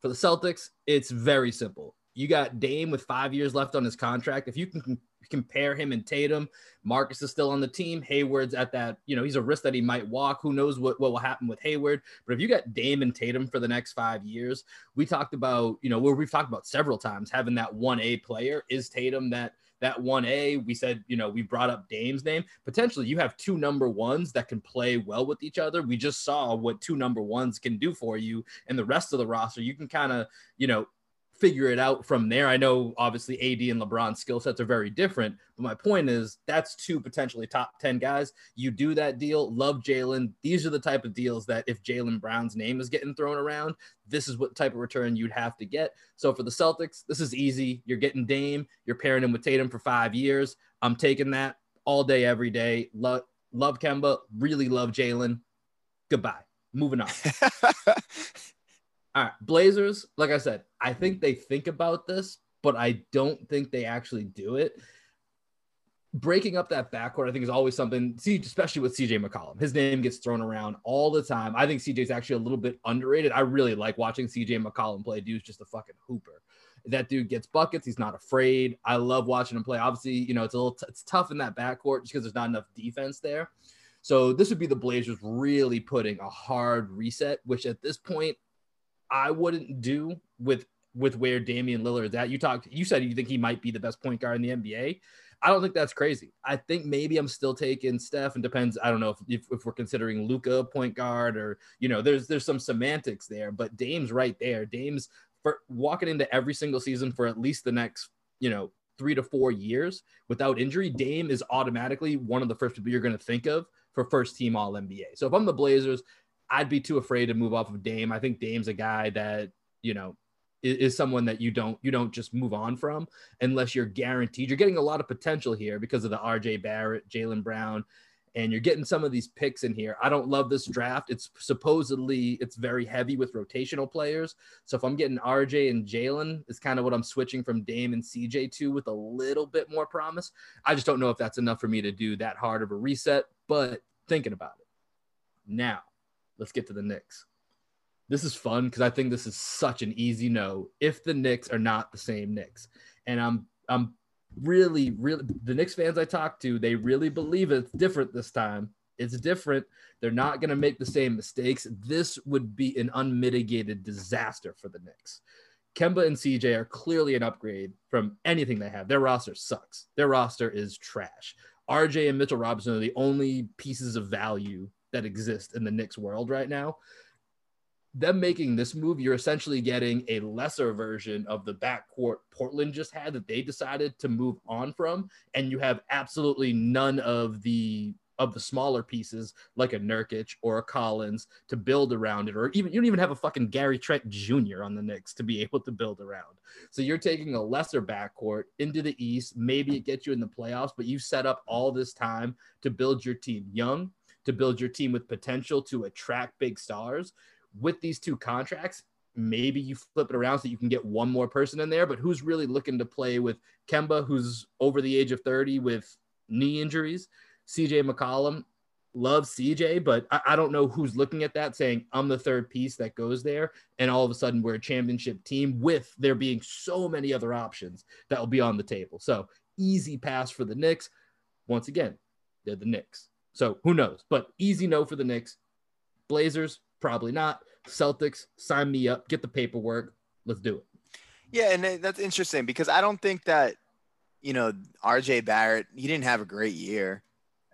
Speaker 2: For the Celtics, it's very simple. You got Dame with five years left on his contract. If you can compare him and Tatum, Marcus is still on the team. Hayward's at that, you know, he's a risk that he might walk. Who knows what, what will happen with Hayward? But if you got Dame and Tatum for the next five years, we talked about, you know, where we've talked about several times having that 1A player. Is Tatum that that 1A. We said, you know, we brought up Dame's name. Potentially, you have two number ones that can play well with each other. We just saw what two number ones can do for you, and the rest of the roster, you can kind of, you know, figure it out from there. I know obviously AD and LeBron's skill sets are very different, but my point is that's two potentially top 10 guys. You do that deal, love Jaylen. These are the type of deals that if Jaylen Brown's name is getting thrown around, this is what type of return you'd have to get. So for the Celtics, this is easy. You're getting Dame, you're pairing him with Tatum for five years. I'm taking that all day, every day. Love, love Kemba, really love Jaylen. Goodbye. Moving on. [laughs] All right, Blazers, like I said, I think they think about this, but I don't think they actually do it. Breaking up that backcourt, I think, is always something, especially with CJ McCollum. His name gets thrown around all the time. I think CJ's actually a little bit underrated. I really like watching CJ McCollum play. Dude's just a fucking hooper. That dude gets buckets. He's not afraid. I love watching him play. Obviously, you know, it's a little, t- it's tough in that backcourt just because there's not enough defense there. So this would be the Blazers really putting a hard reset, which at this point I wouldn't do with with where Damian Lillard is at. You talked, you said you think he might be the best point guard in the NBA. I don't think that's crazy. I think maybe I'm still taking Steph, and depends. I don't know if, if, if we're considering Luka point guard or you know, there's there's some semantics there, but Dame's right there. Dame's for walking into every single season for at least the next you know three to four years without injury. Dame is automatically one of the first people you're going to think of for first team All NBA. So if I'm the Blazers, I'd be too afraid to move off of Dame. I think Dame's a guy that, you know, is, is, someone that you don't you don't just move on from unless you're guaranteed. You're getting a lot of potential here because of the RJ Barrett, Jaylen Brown, and you're getting some of these picks in here. I don't love this draft. It's supposedly it's very heavy with rotational players. So if I'm getting RJ and Jaylen, it's kind of what I'm switching from Dame and CJ to with a little bit more promise. I just don't know if that's enough for me to do that hard of a reset, but thinking about it. Now, let's get to the Knicks. This is fun because I think this is such an easy no if the Knicks are not the same Knicks. And I'm I'm really, really the Knicks fans I talk to, they really believe it's different this time. It's different. They're not going to make the same mistakes. This would be an unmitigated disaster for the Knicks. Kemba and CJ are clearly an upgrade from anything they have. Their roster sucks. Their roster is trash. RJ and Mitchell Robinson are the only pieces of value that exist in the Knicks world right now. Them making this move, you're essentially getting a lesser version of the backcourt Portland just had that they decided to move on from, and you have absolutely none of the of the smaller pieces like a Nurkic or a Collins to build around it, or even you don't even have a fucking Gary Trent Jr. on the Knicks to be [laughs] able to build around. So you're taking a lesser backcourt into the East. Maybe it gets you in the playoffs, but you set up all this time to build your team young, to build your team with potential to attract big stars. With these two contracts, maybe you flip it around so you can get one more person in there. But who's really looking to play with Kemba, who's over the age of 30 with knee injuries? CJ McCollum, love CJ, but I, I, don't know who's looking at that saying, I'm the third piece that goes there. And all of a sudden, we're a championship team with there being so many other options that will be on the table. So easy pass for the Knicks. Once again, they're the Knicks. So who knows? But easy no for the Knicks. Blazers, probably not. Celtics, sign me up. Get the paperwork. Let's do it.
Speaker 1: Yeah, and that's interesting because I don't think that, you know, RJ Barrett, he didn't have a great year.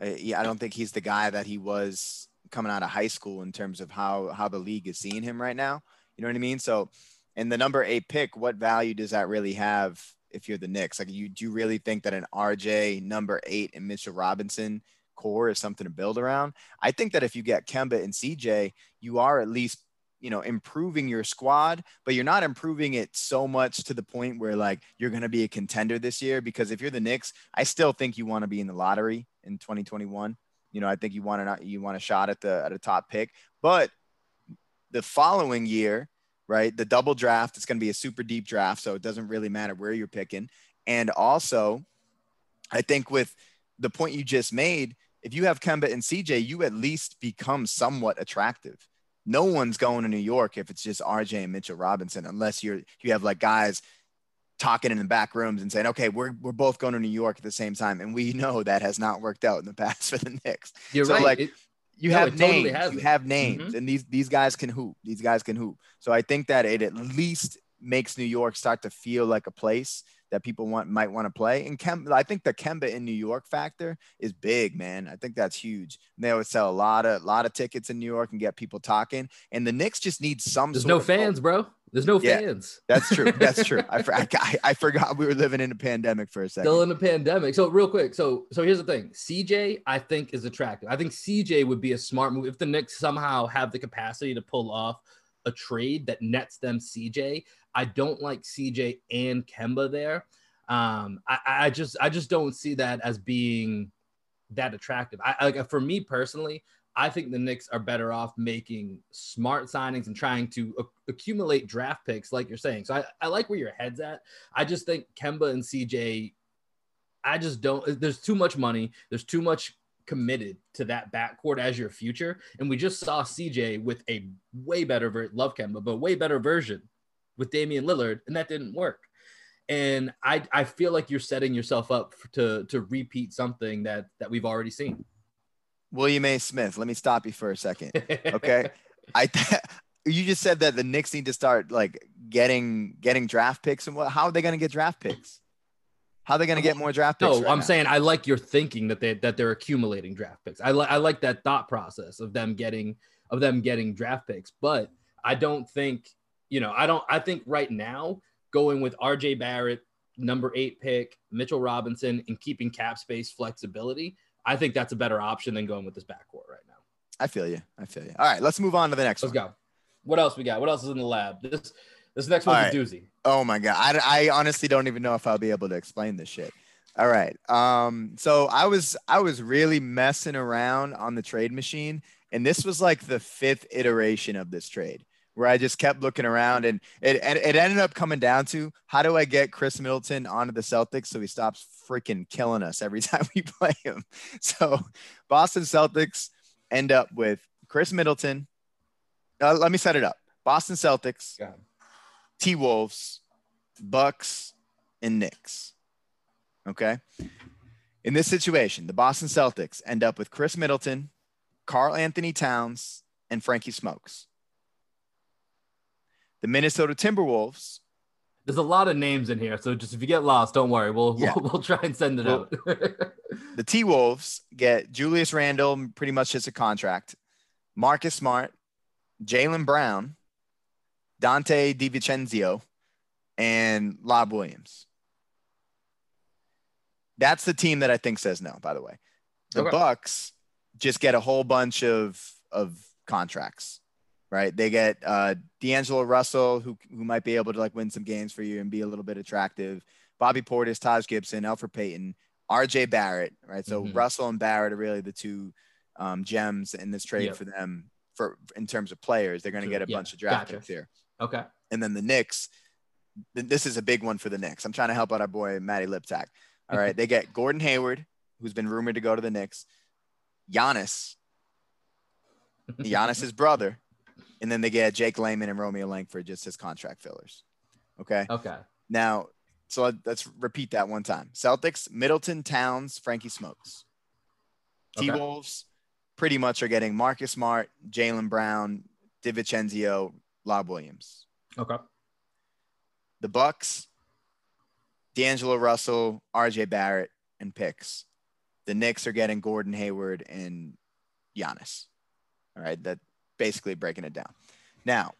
Speaker 1: Uh, I don't think he's the guy that he was coming out of high school in terms of how how the league is seeing him right now. You know what I mean? So, and the number eight pick, what value does that really have if you're the Knicks? Like, you do you really think that an RJ number eight and Mitchell Robinson core is something to build around. I think that if you get Kemba and CJ, you are at least you know improving your squad but you're not improving it so much to the point where like you're going to be a contender this year because if you're the Knicks I still think you want to be in the lottery in 2021 you know I think you want to you want a shot at the at a top pick. But the following year right the double draft it's going to be a super deep draft so it doesn't really matter where you're picking. And also I think with the point you just made if you have Kemba and CJ, you at least become somewhat attractive. no one's going to New York if it's just RJ and Mitchell Robinson, unless you're you have like guys talking in the back rooms and saying, okay, we're we're both going to New York at the same time, and we know that has not worked out in the [laughs] past for the Knicks.
Speaker 2: You're
Speaker 1: so
Speaker 2: right.
Speaker 1: like
Speaker 2: It-
Speaker 1: you
Speaker 2: No,
Speaker 1: have
Speaker 2: it totally
Speaker 1: names, you have names,
Speaker 2: mm-hmm.
Speaker 1: and these these guys can hoop. These guys can hoop. So I think that it at least makes New York start to feel like a place that people want might want to play. And Kem, I think the Kemba in New York factor is big, man. I think that's huge. They would sell a lot of lot of tickets in New York and get people talking. And the Knicks just need some.
Speaker 2: There's no fans, bro. There's no
Speaker 1: Yeah.
Speaker 2: fans.
Speaker 1: That's true. That's true. [laughs] I, I, I forgot we were living in a pandemic for a second.
Speaker 2: Still in a pandemic. So real quick. So so here's the thing. CJ, I think is attractive. I think CJ would be a smart move if the Knicks somehow have the capacity to pull off a trade that nets them CJ. I don't like CJ and Kemba there. Um, I, I just I just don't see that as being that attractive. I, I for me personally, I think the Knicks are better off making smart signings and trying to a- accumulate draft picks, like you're saying. So I, I like where your head's at. I just think Kemba and CJ, I just don't. There's too much money. There's too much committed to that backcourt as your future. And we just saw CJ with a way better, ver- love Kemba, but way better version with Damian Lillard, and that didn't work. And I, I feel like you're setting yourself up to to repeat something that that we've already seen.
Speaker 1: William A. Smith. Let me stop you for a second. [laughs] Okay. I th- [laughs] you just said that the Knicks need to start like getting getting draft picks and what? How are they going to get draft picks? How are they going to get more draft picks?
Speaker 2: No,
Speaker 1: right
Speaker 2: I'm
Speaker 1: now?
Speaker 2: saying I like your thinking that they that they're accumulating draft picks. I like I like that thought process of them getting of them getting draft picks, but I don't think you know I don't I think right now going with R.J. Barrett, number eight pick, Mitchell Robinson, and keeping cap space flexibility. I think that's a better option than going with this backcourt right now.
Speaker 1: I feel you. I feel you. All right, let's move on to the next one.
Speaker 2: Let's go. What else we got? What else is in the lab? This this next one's
Speaker 1: right.
Speaker 2: a doozy.
Speaker 1: Oh my god, I, I honestly don't even know if I'll be able to explain this shit. All right, um, so I was I was really messing around on the trade machine, and this was like the fifth iteration of this trade, where I just kept looking around, and it it ended up coming down to how do I get Khris Middleton onto the Celtics so he stops freaking killing us every [laughs] time we play him. So Boston Celtics end up with Khris Middleton. Uh, let me set it up. Boston Celtics. T Wolves, Bucks, and Knicks. Okay. In this situation, the Boston Celtics end up with Khris Middleton, Karl-Anthony Towns, and Frankie Smokes. The Minnesota Timberwolves,
Speaker 2: There's a lot of names in here, so just if you get lost, don't worry. We'll
Speaker 1: Yeah.
Speaker 2: we'll, we'll try and send it
Speaker 1: Well-
Speaker 2: out. [laughs]
Speaker 1: the T Wolves get Julius Randle, pretty much just a contract, Marcus Smart, Jaylen Brown, Donte DiVincenzo, and Lob Williams. That's the team that I think says no, by the way. The
Speaker 2: Okay.
Speaker 1: Bucks just get a whole bunch of of contracts, right? They get uh D'Angelo Russell, who who might be able to like win some games for you and be a little bit attractive. Bobby Portis, Taj Gibson, Elfrid Payton, RJ Barrett, right? So
Speaker 2: Mhm.
Speaker 1: Russell and Barrett are really the two um, gems in this trade
Speaker 2: Yep.
Speaker 1: for them for in terms of players. They're going to get a
Speaker 2: Yeah.
Speaker 1: bunch of draft
Speaker 2: Gotcha.
Speaker 1: picks here.
Speaker 2: okay.
Speaker 1: And then the Knicks, this is a big one for the Knicks. I'm trying to help out our boy Matty Liptak. All right, [laughs] they get Gordon Hayward, who's been rumored to go to the Knicks, Giannis, [laughs] Giannis's brother, and then they get Jake Layman and Romeo Langford just as contract fillers. Okay.
Speaker 2: Okay.
Speaker 1: Now, so let- let's repeat that one time. Celtics, Middleton, Towns, Frankie Smokes. T Wolves pretty much are getting Marcus Smart, Jaylen Brown, DiVincenzo, Lob Williams.
Speaker 2: Okay.
Speaker 1: The Bucks, D'Angelo Russell, RJ Barrett, and picks. The Knicks are getting Gordon Hayward and Giannis. All right, that basically breaking it down. Now,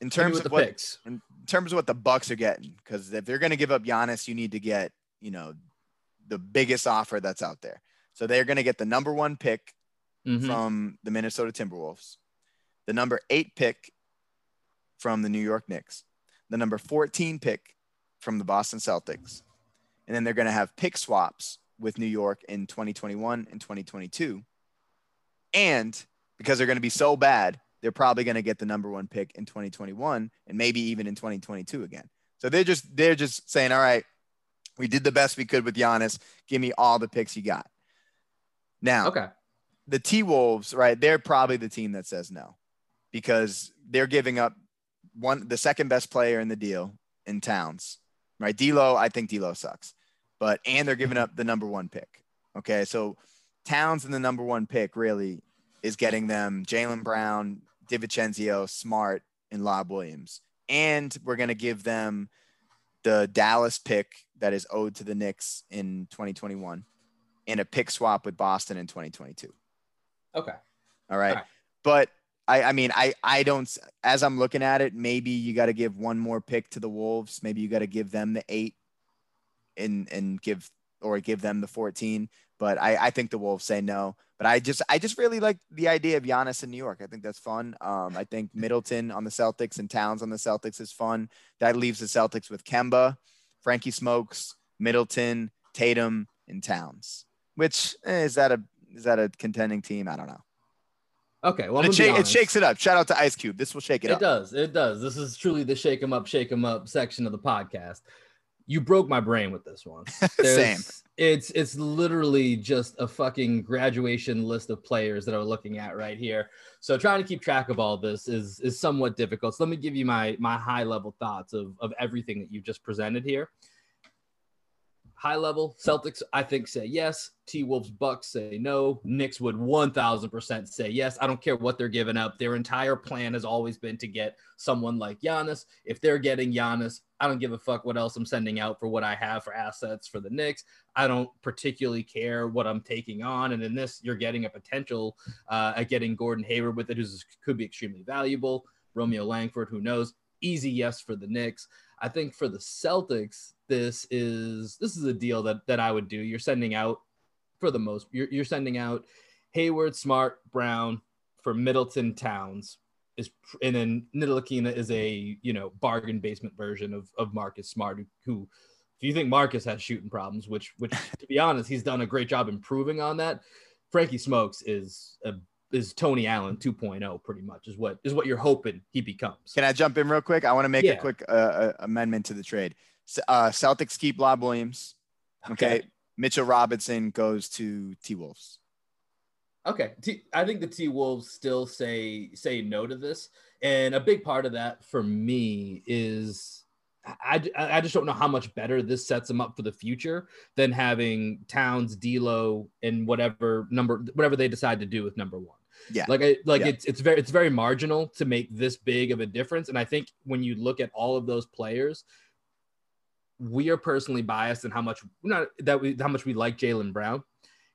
Speaker 1: in terms of
Speaker 2: the
Speaker 1: what
Speaker 2: picks.
Speaker 1: in terms of what the Bucks are getting, because if they're going to give up Giannis, you need to get you know the biggest offer that's out there. So they're going to get the number one pick
Speaker 2: Mhm.
Speaker 1: from the Minnesota Timberwolves, the number eight pick from the New York Knicks, the number 14 pick from the Boston Celtics, and then they're going to have pick swaps with New York in 2021 and 2022. And because they're going to be so bad, they're probably going to get the number one pick in 2021 and maybe even in 2022 again. So they're just they're just saying, all right, we did the best we could with Giannis. Give me all the picks you got. Now,
Speaker 2: Okay.
Speaker 1: the T Wolves, right? They're probably the team that says no because they're giving up one the second best player in the deal in Towns, right? D'Lo, I think D'Lo sucks, but and they're giving up the number one pick. Okay, so Towns and the number one pick really is getting them Jaylen Brown, DiVincenzo, Smart, and Lob Williams, and we're gonna give them the Dallas pick that is owed to the Knicks in 2021 and a pick swap with Boston in 2022.
Speaker 2: Okay.
Speaker 1: All right.
Speaker 2: All right.
Speaker 1: But I, I mean, I, I don't, as I'm looking at it, maybe you got to give one more pick to the Wolves. Maybe you got to give them the eight and, and give, or give them the 14. But I, I think the Wolves say no. But I just, I just really like the idea of Giannis in New York. I think that's fun. Um, I think [laughs] Middleton on the Celtics and Towns on the Celtics is fun. That leaves the Celtics with Kemba, Frankie Smokes, Middleton, Tatum, and Towns. Which eh, is that a is that a contending team? I don't know.
Speaker 2: Okay. Well,
Speaker 1: it, shake, it shakes it up. Shout out to Ice Cube. This will shake it,
Speaker 2: It
Speaker 1: up.
Speaker 2: It does. It does. This is truly the shake 'em up, shake 'em up section of the podcast. You broke my brain with this one. [laughs]
Speaker 1: Same.
Speaker 2: It's it's literally just a fucking graduation list of players that I'm looking at right here. So trying to keep track of all this is is somewhat difficult. So let me give you my my high level thoughts of of everything that you've just presented here. High level, Celtics, I think, say yes. T Wolves, Bucks say no. Knicks would 1000% say yes. I don't care what they're giving up. Their entire plan has always been to get someone like Giannis. If they're getting Giannis, I don't give a fuck what else I'm sending out for what I have for assets for the Knicks. I don't particularly care what I'm taking on. And in this, you're getting a potential uh, at getting Gordon Hayward with it, who could be extremely valuable. Romeo Langford, who knows? Easy yes for the Knicks. I think for the Celtics, this is this is a deal that that I would do. You're sending out for the most. You're you're sending out Hayward, Smart, Brown for Middleton Towns is and then Ntilikina is a you know bargain basement version of of Marcus Smart who if you think Marcus has shooting problems, which which to be honest, he's done a great job improving on that. Frankie Smokes is a is Tony Allen 2.0 pretty much is what is what you're hoping he becomes.
Speaker 1: Can I jump in real quick? I want to make
Speaker 2: Yeah.
Speaker 1: a quick uh, uh, amendment to the trade. Uh, Celtics keep Lob Williams. Okay. Mitchell Robinson goes to T Wolves.
Speaker 2: Okay, T- I think the T Wolves still say say no to this, and a big part of that for me is I, I, I just don't know how much better this sets them up for the future than having Towns, D'Lo, and whatever number whatever they decide to do with number one.
Speaker 1: Yeah.
Speaker 2: like I like
Speaker 1: Yeah.
Speaker 2: it's it's very it's very marginal to make this big of a difference, and I think when you look at all of those players, we are personally biased in how much not that we how much we like Jaylen Brown.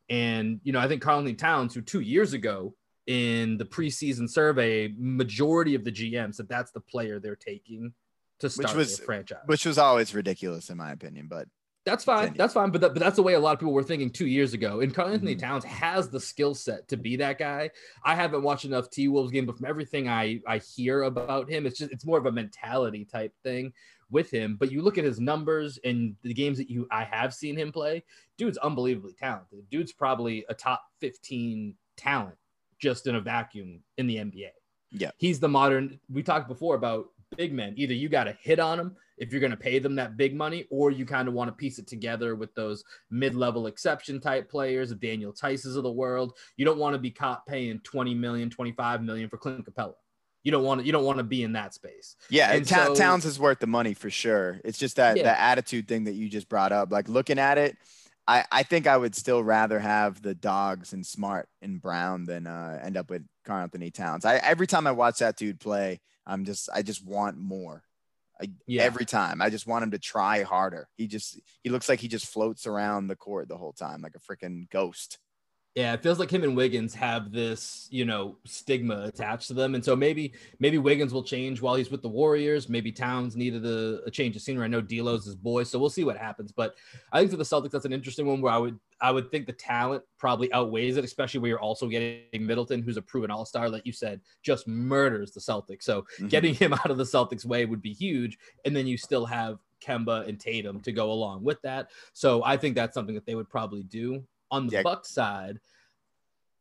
Speaker 2: And you know, I think Carlton Towns, who two years ago in the preseason survey, majority of the GMs said that's the player they're taking to start
Speaker 1: was-
Speaker 2: their franchise.
Speaker 1: which was always ridiculous in my opinion. But
Speaker 2: That's fine.
Speaker 1: Continue.
Speaker 2: That's fine. But, that, but that's the way a lot of people were thinking two years ago. And Karl-Anthony
Speaker 1: Mhm.
Speaker 2: Towns has the skill set to be that guy. I haven't watched enough T Wolves game, but from everything I, I hear about him, it's just it's more of a mentality type thing with him. But you look at his numbers and the games that you I have seen him play, dude's unbelievably talented. Dude's probably a top 15 talent just in a vacuum in the NBA.
Speaker 1: Yeah.
Speaker 2: He's the modern we talked before about big men. Either you got to hit on them if you're going to pay them that big money, or you kind of want to piece it together with those mid-level exception type players of Daniel Theis's of the world. You don't want to be caught paying 20 million, 25 million for Clint Capela. You don't want to, you don't want to be in that space.
Speaker 1: yeah,
Speaker 2: And
Speaker 1: Ta-
Speaker 2: so-
Speaker 1: Towns is worth the money for sure. It's just that
Speaker 2: Yeah.
Speaker 1: the attitude thing that you just brought up. Like looking at it, I, I think I would still rather have the dogs and Smart and Brown than uh, end up with Karl-Anthony Towns. I every time I watch that dude play, I'm just I just want more. I,
Speaker 2: Yeah.
Speaker 1: Every time, I just want him to try harder. He just he looks like he just floats around the court the whole time like a freaking ghost.
Speaker 2: Yeah, it feels like him and Wiggins have this, you know, stigma attached to them, and so maybe maybe Wiggins will change while he's with the Warriors. Maybe Towns needed a, a change of scenery. I know D'Lo's his boy, so we'll see what happens. But I think for the Celtics, that's an interesting one where I would I would think the talent probably outweighs it, especially where you're also getting Middleton, who's a proven All Star, like you said, just murders the Celtics. So
Speaker 1: Mhm.
Speaker 2: getting him out of the Celtics way would be huge, and then you still have Kemba and Tatum to go along with that. So I think that's something that they would probably do. On the
Speaker 1: Yeah.
Speaker 2: Bucks side,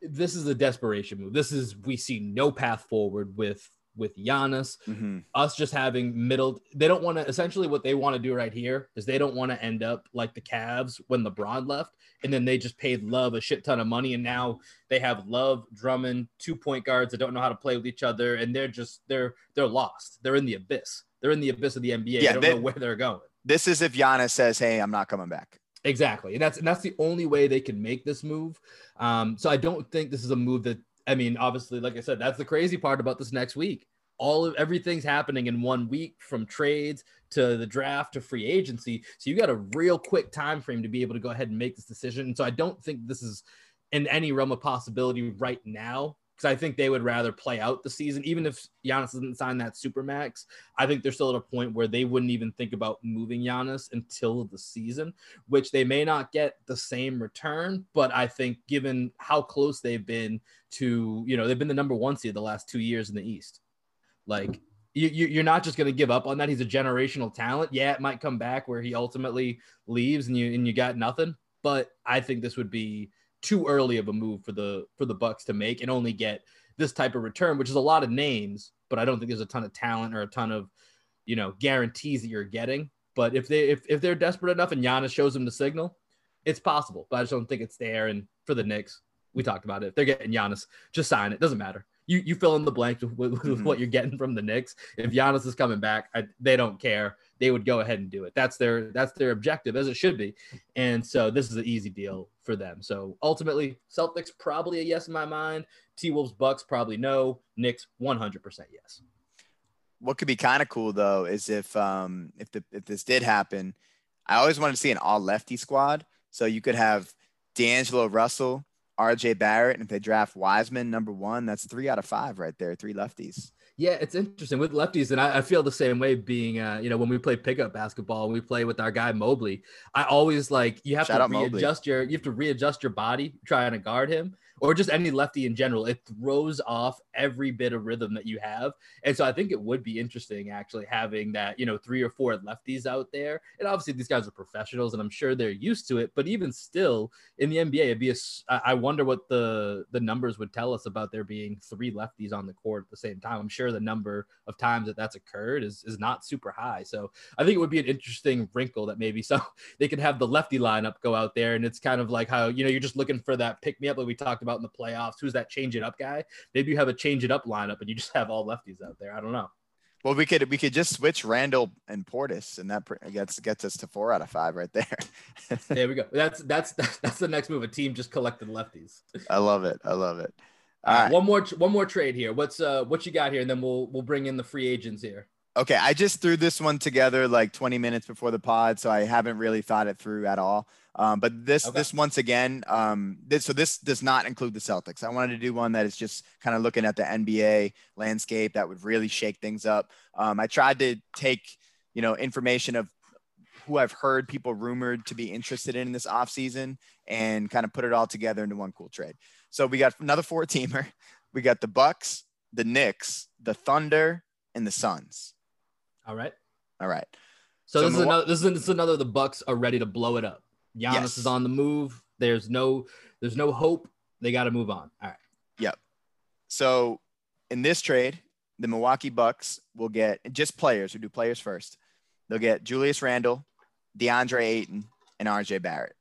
Speaker 2: this is a desperation move. This is we see no path forward with with Giannis.
Speaker 1: Mhm.
Speaker 2: Us just having middle, they don't want to. Essentially, what they want to do right here is they don't want to end up like the Cavs when LeBron left, and then they just paid Love a shit ton of money, and now they have Love, Drummond, two point guards that don't know how to play with each other, and they're just they're they're lost. They're in the abyss. They're in the abyss of the NBA.
Speaker 1: Yeah,
Speaker 2: they don't
Speaker 1: they-
Speaker 2: know where they're going.
Speaker 1: This is if Giannis says, "Hey, I'm not coming back."
Speaker 2: Exactly, and that's and that's the only way they can make this move. Um, so I don't think this is a move that I mean, obviously, like I said, that's the crazy part about this next week. All of everything's happening in one week, from trades to the draft to free agency. So you got a real quick time frame to be able to go ahead and make this decision. And so I don't think this is in any realm of possibility right now. Because I think they would rather play out the season, even if Giannis doesn't sign that super max. I think they're still at a point where they wouldn't even think about moving Giannis until the season which they may not get the same return. But I think given how close they've been to, you know, they've been the number one seed the last two years in the East. Like you, you- you're not just going to give up on that. He's a generational talent. Yeah, it might come back where he ultimately leaves and you and you got nothing. But I think this would be too early of a move for the for the Bucks to make and only get this type of return, which is a lot of names. But I don't think there's a ton of talent or a ton of you know guarantees that you're getting. But if they if, if they're desperate enough and Giannis shows them the signal, it's possible. But I just don't think it's there. And for the Knicks, we talked about it. If they're getting Giannis, just sign it. Doesn't matter. You you fill in the blank with, with, with
Speaker 1: Mhm.
Speaker 2: what you're getting from the Knicks. If Giannis is coming back, I, they don't care. They would go ahead and do it. That's their that's their objective, as it should be. And so this is an easy deal for them. So ultimately, Celtics probably a yes in my mind. T Wolves Bucks probably no. Knicks 100% yes.
Speaker 1: What could be kind of cool though is if um if the if this did happen, I always wanted to see an all lefty squad. So you could have D'Angelo Russell, RJ Barrett, and if they draft Wiseman number one, that's three out of five right there, three lefties.
Speaker 2: Yeah, it's interesting with lefties, and I, I feel the same way. Being, uh, you know, when we play pickup basketball, and we play with our guy Mobley. I always like you have
Speaker 1: Shout
Speaker 2: to
Speaker 1: out Mobley.
Speaker 2: readjust your, you have to readjust your body trying to guard him, or just any lefty in general. It throws off every bit of rhythm that you have, and so I think it would be interesting actually having that, you know, three or four lefties out there. And obviously these guys are professionals, and I'm sure they're used to it. But even still, in the NBA, it'd be a. I wonder what the the numbers would tell us about there being three lefties on the court at the same time. I'm sure the number of times that that's occurred is is not super high. So I think it would be an interesting wrinkle that maybe [laughs] so they could have the lefty lineup go out there, and it's kind of like how you know you're just looking for that pick me up that we talked about in the playoffs. Who's that change it up guy? Maybe you have a change it up lineup and you just have all lefties out there. I don't know.
Speaker 1: Well, we could we could just switch Randle and Portis, and that gets gets us to four out of five right there. [laughs]
Speaker 2: There we go. That's that's that's the next move. A team just collected lefties.
Speaker 1: I love it. I love it.
Speaker 2: All right. one more one more trade here. What's uh what you got here, and then we'll we'll bring in the free agents here.
Speaker 1: Okay, I just threw this one together like 20 minutes before the pod, so I haven't really thought it through at all. Um, but this
Speaker 2: Okay.
Speaker 1: this once again, um, this so this does not include the Celtics. I wanted to do one that is just kind of looking at the NBA landscape that would really shake things up. Um, I tried to take you know information of who I've heard people rumored to be interested in this offseason and kind of put it all together into one cool trade. So we got another four teamer. We got the Bucks, the Knicks, the Thunder, and the Suns.
Speaker 2: All right.
Speaker 1: All right.
Speaker 2: So,
Speaker 1: So
Speaker 2: this is another. This is, this is another. The Bucks are ready to blow it up. Giannis
Speaker 1: Yes.
Speaker 2: is on the move. There's no. There's no hope. They got to move on. All right. Yep.
Speaker 1: So in this trade, the Milwaukee Bucks will get just players. We do players first. They'll get Julius Randle, DeAndre Ayton, and RJ Barrett.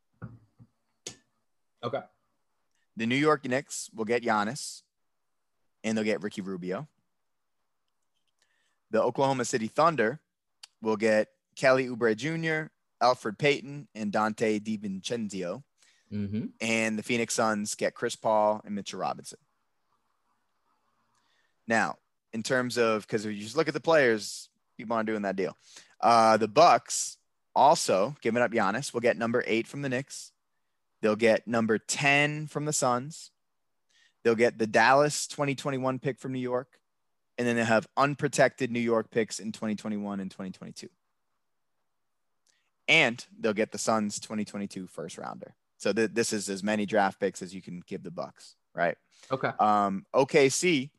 Speaker 2: Okay.
Speaker 1: The New York Knicks will get Giannis, and they'll get Ricky Rubio. The Oklahoma City Thunder will get Kelly Oubre Jr., Elfrid Payton, and Donte DiVincenzo.
Speaker 2: Mm-hmm.
Speaker 1: and the Phoenix Suns get Chris Paul and Mitchell Robinson. Now, in terms of because if you just look at the players, people aren't doing that deal. Uh, the Bucks also giving up Giannis will get number eight from the Knicks. They'll get number 10 from the Suns. They'll get the Dallas 2021 pick from New York. And then they'll have unprotected New York picks in 2021 and 2022. And they'll get the Suns 2022 first rounder. So th- this is as many draft picks as you can give the Bucks, right?
Speaker 2: Okay.
Speaker 1: Um, OKC,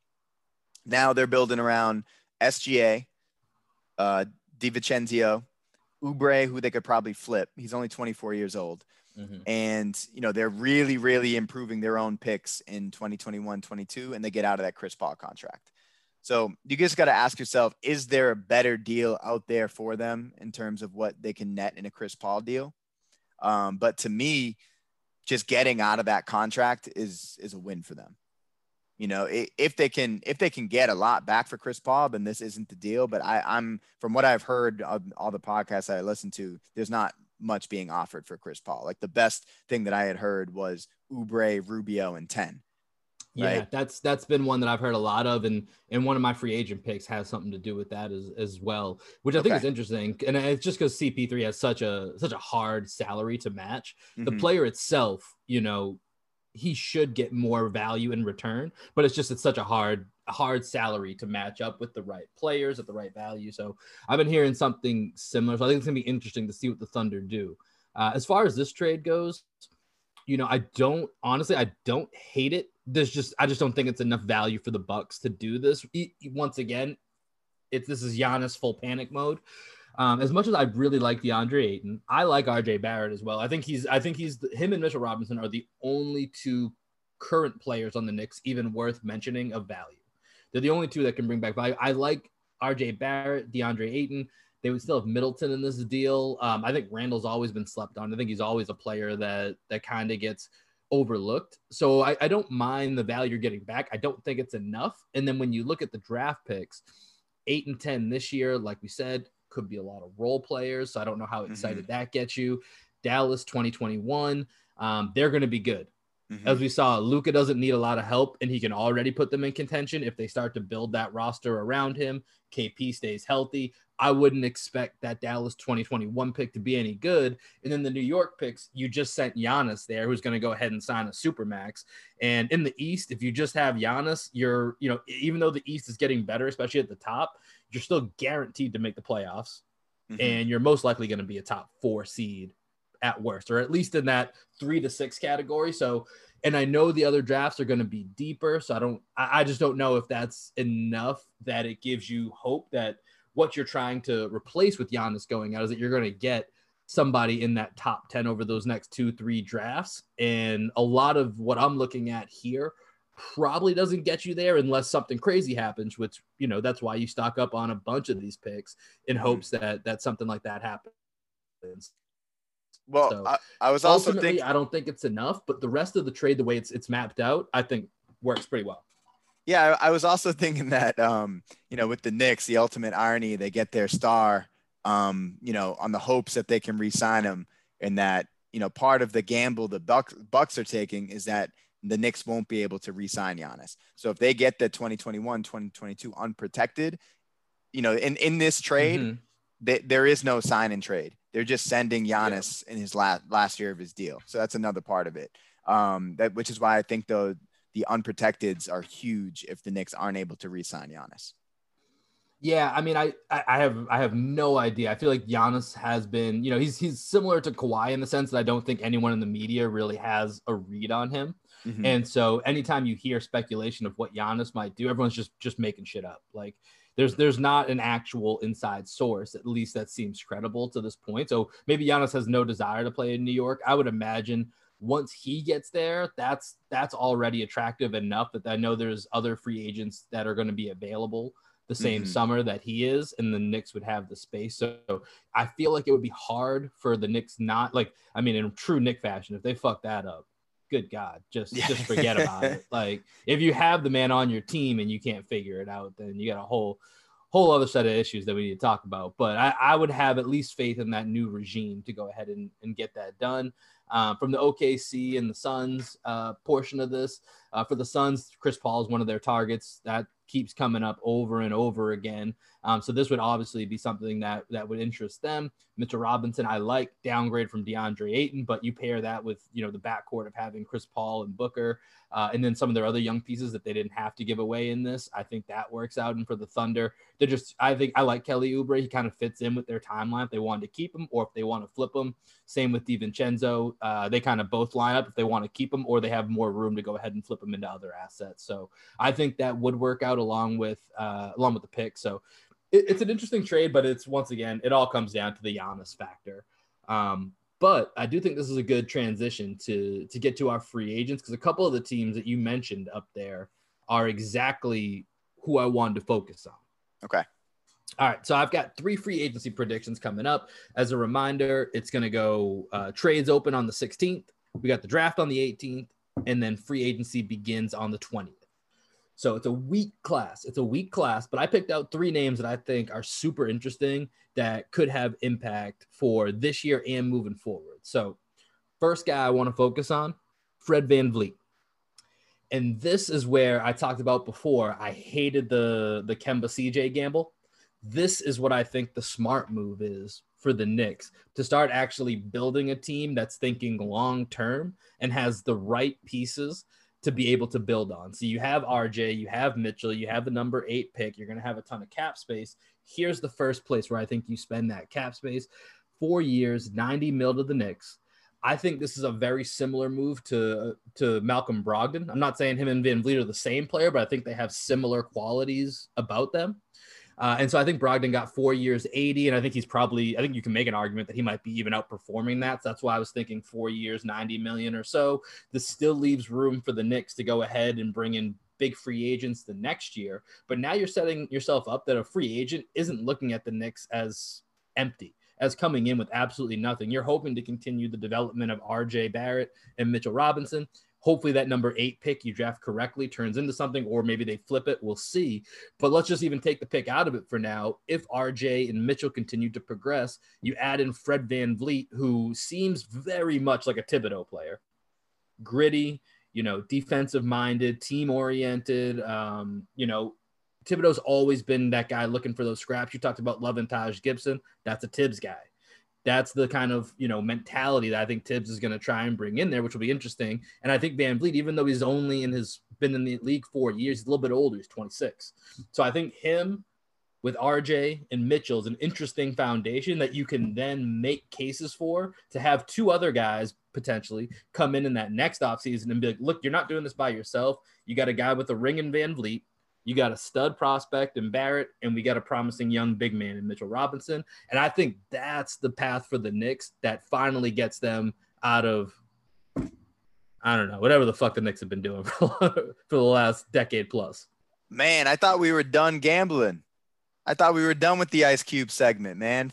Speaker 1: now they're building around SGA, uh, DiVincenzo, Oubre, who they could probably flip. He's only 24 years old.
Speaker 2: Mm-hmm.
Speaker 1: And, you know, they're really, really improving their own picks in 2021, 22, and they get out of that Chris Paul contract. So you just got to ask yourself, is there a better deal out there for them in terms of what they can net in a Chris Paul deal? Um, but to me, just getting out of that contract is is a win for them. You know, if they can if they can get a lot back for Chris Paul, then this isn't the deal. But I, I'm from what I've heard of all the podcasts I listen to, there's not much being offered for Chris Paul. Like the best thing that I had heard was Oubre, Rubio, and 10.
Speaker 2: Yeah, right? that's that's been one that I've heard a lot of, and and one of my free agent picks has something to do with that as as well, which I okay. think is interesting. And it's just because CP3 has such a such a hard salary to match. Mm-hmm. The player itself, you know, he should get more value in return, but it's just it's such a hard hard salary to match up with the right players at the right value. So I've been hearing something similar. So I think it's gonna be interesting to see what the Thunder do. Uh, as far as this trade goes, you know, I don't honestly, I don't hate it. There's just, I just don't think it's enough value for the Bucks to do this. Once again, it's this is Giannis full panic mode. Um, as much as I really like DeAndre Ayton, I like RJ Barrett as well. I think he's, I think he's him and Mitchell Robinson are the only two current players on the Knicks even worth mentioning of value. They're the only two that can bring back value. I like RJ Barrett, DeAndre Ayton. They would still have Middleton in this deal. Um, I think Randle's always been slept on. I think he's always a player that that kind of gets overlooked. So I, I don't mind the value you're getting back. I don't think it's enough. And then when you look at the draft picks, eight and ten this year, like we said, could be a lot of role players. So I don't know how excited mm-hmm. that gets you. Dallas 2021, um, they're going to be good. Mm-hmm. As we saw, Luka doesn't need a lot of help, and he can already put them in contention if they start to build that roster around him. KP stays healthy. I wouldn't expect that Dallas 2021 pick to be any good. And then the New York picks, you just sent Giannis there, who's going to go ahead and sign a supermax. And in the East, if you just have Giannis, you're, you know, even though the East is getting better, especially at the top, you're still guaranteed to make the playoffs. Mm-hmm. And you're most likely going to be a top four seed at worst, or at least in that three to six category. So, and I know the other drafts are going to be deeper. So I don't, I, I just don't know if that's enough that it gives you hope that what you're trying to replace with Giannis going out is that you're going to get somebody in that top 10 over those next two, three drafts. And a lot of what I'm looking at here probably doesn't get you there unless something crazy happens, which, you know, that's why you stock up on a bunch of these picks in mm-hmm. hopes that that something like that happens.
Speaker 1: Well, so I, I, was also thinking
Speaker 2: I don't think it's enough, but the rest of the trade, the way it's it's mapped out, I think works pretty well.
Speaker 1: Yeah, I, I was also [laughs] thinking that um, you know, with the Knicks, the ultimate irony, they get their star, um, you know, on the hopes that they can re-sign him, and that you know, part of the gamble the Bucks Bucks are taking is that the Knicks won't be able to re-sign Giannis. So if they get the 2021, 2022 unprotected, you know, in in this trade, mm-hmm. They, there is no sign and trade. They're just sending Giannis yeah. in his last last year of his deal. So that's another part of it. Um, that which is why I think though the unprotecteds are huge if the Knicks aren't able to re-sign Giannis.
Speaker 2: Yeah, I mean, I, I have I have no idea. I feel like Giannis has been, you know, he's he's similar to Kawhi in the sense that I don't think anyone in the media really has a read on him. Mm-hmm. And so anytime you hear speculation of what Giannis might do, everyone's just just making shit up. Like there's there's not an actual inside source, at least that seems credible to this point. So maybe Giannis has no desire to play in New York. I would imagine once he gets there, that's that's already attractive enough that I know there's other free agents that are going to be available the same mm-hmm. summer that he is, and the Knicks would have the space. So I feel like it would be hard for the Knicks not like I mean in true Knick fashion, if they fuck that up, good God, just yeah. just forget about it. [laughs] Like if you have the man on your team and you can't figure it out, then you got a whole whole other set of issues that we need to talk about. But I, I would have at least faith in that new regime to go ahead and, and get that done. Um, from the OKC and the Suns uh, portion of this, uh, for the Suns, Chris Paul is one of their targets. That keeps coming up over and over again. Um, so this would obviously be something that that would interest them. Mitchell Robinson, I like downgrade from DeAndre Ayton, but you pair that with you know the backcourt of having Chris Paul and Booker, uh, and then some of their other young pieces that they didn't have to give away in this. I think that works out. And for the Thunder, they're just I think I like Kelly Oubre. He kind of fits in with their timeline if they wanted to keep him or if they want to flip him. Same with DiVincenzo. Uh, they kind of both line up if they want to keep him or they have more room to go ahead and flip him into other assets. So I think that would work out along with uh, along with the pick. So it, it's an interesting trade, but it's once again, it all comes down to the Giannis factor. Um, but I do think this is a good transition to to get to our free agents because a couple of the teams that you mentioned up there are exactly who I wanted to focus on.
Speaker 1: Okay.
Speaker 2: All right, so I've got three free agency predictions coming up. As a reminder, it's going to go uh, trades open on the 16th. We got the draft on the 18th, and then free agency begins on the 20th. So it's a weak class. It's a weak class, but I picked out three names that I think are super interesting that could have impact for this year and moving forward. So, first guy I want to focus on, Fred VanVleet. And this is where I talked about before. I hated the the Kemba CJ gamble. This is what I think the smart move is for the Knicks to start actually building a team that's thinking long term and has the right pieces to be able to build on. So you have RJ, you have Mitchell, you have the number eight pick. You're going to have a ton of cap space. Here's the first place where I think you spend that cap space. Four years, 90 mil to the Knicks. I think this is a very similar move to to Malcolm Brogdon. I'm not saying him and VanVleet are the same player, but I think they have similar qualities about them. Uh, and so I think Brogdon got four years, 80, and I think he's probably, I think you can make an argument that he might be even outperforming that. So that's why I was thinking four years, 90 million or so. This still leaves room for the Knicks to go ahead and bring in big free agents the next year. But now you're setting yourself up that a free agent isn't looking at the Knicks as empty as coming in with absolutely nothing. You're hoping to continue the development of RJ Barrett and Mitchell Robinson. Hopefully, that number eight pick you draft correctly turns into something, or maybe they flip it. We'll see. But let's just even take the pick out of it for now. If RJ and Mitchell continue to progress, you add in Fred Van VanVleet, who seems very much like a Thibodeau player gritty, you know, defensive minded, team oriented, um, you know, Thibodeau's always been that guy looking for those scraps. You talked about Love and Taj Gibson. That's a Thibs guy. That's the kind of you know mentality that I think Thibs is going to try and bring in there, which will be interesting. And I think VanVleet, even though he's only in his been in the league four years, he's a little bit older. He's 26. So I think him with RJ and Mitchell is an interesting foundation that you can then make cases for to have two other guys potentially come in in that next offseason and be like, look, you're not doing this by yourself. You got a guy with a ring in VanVleet. You got a stud prospect in Barrett, and we got a promising young big man in Mitchell Robinson. And I think that's the path for the Knicks that finally gets them out of, I don't know, whatever the fuck the Knicks have been doing [laughs] for, for the last decade plus.
Speaker 1: Man, I thought we were done gambling. I thought we were done with the Ice Cube segment, man.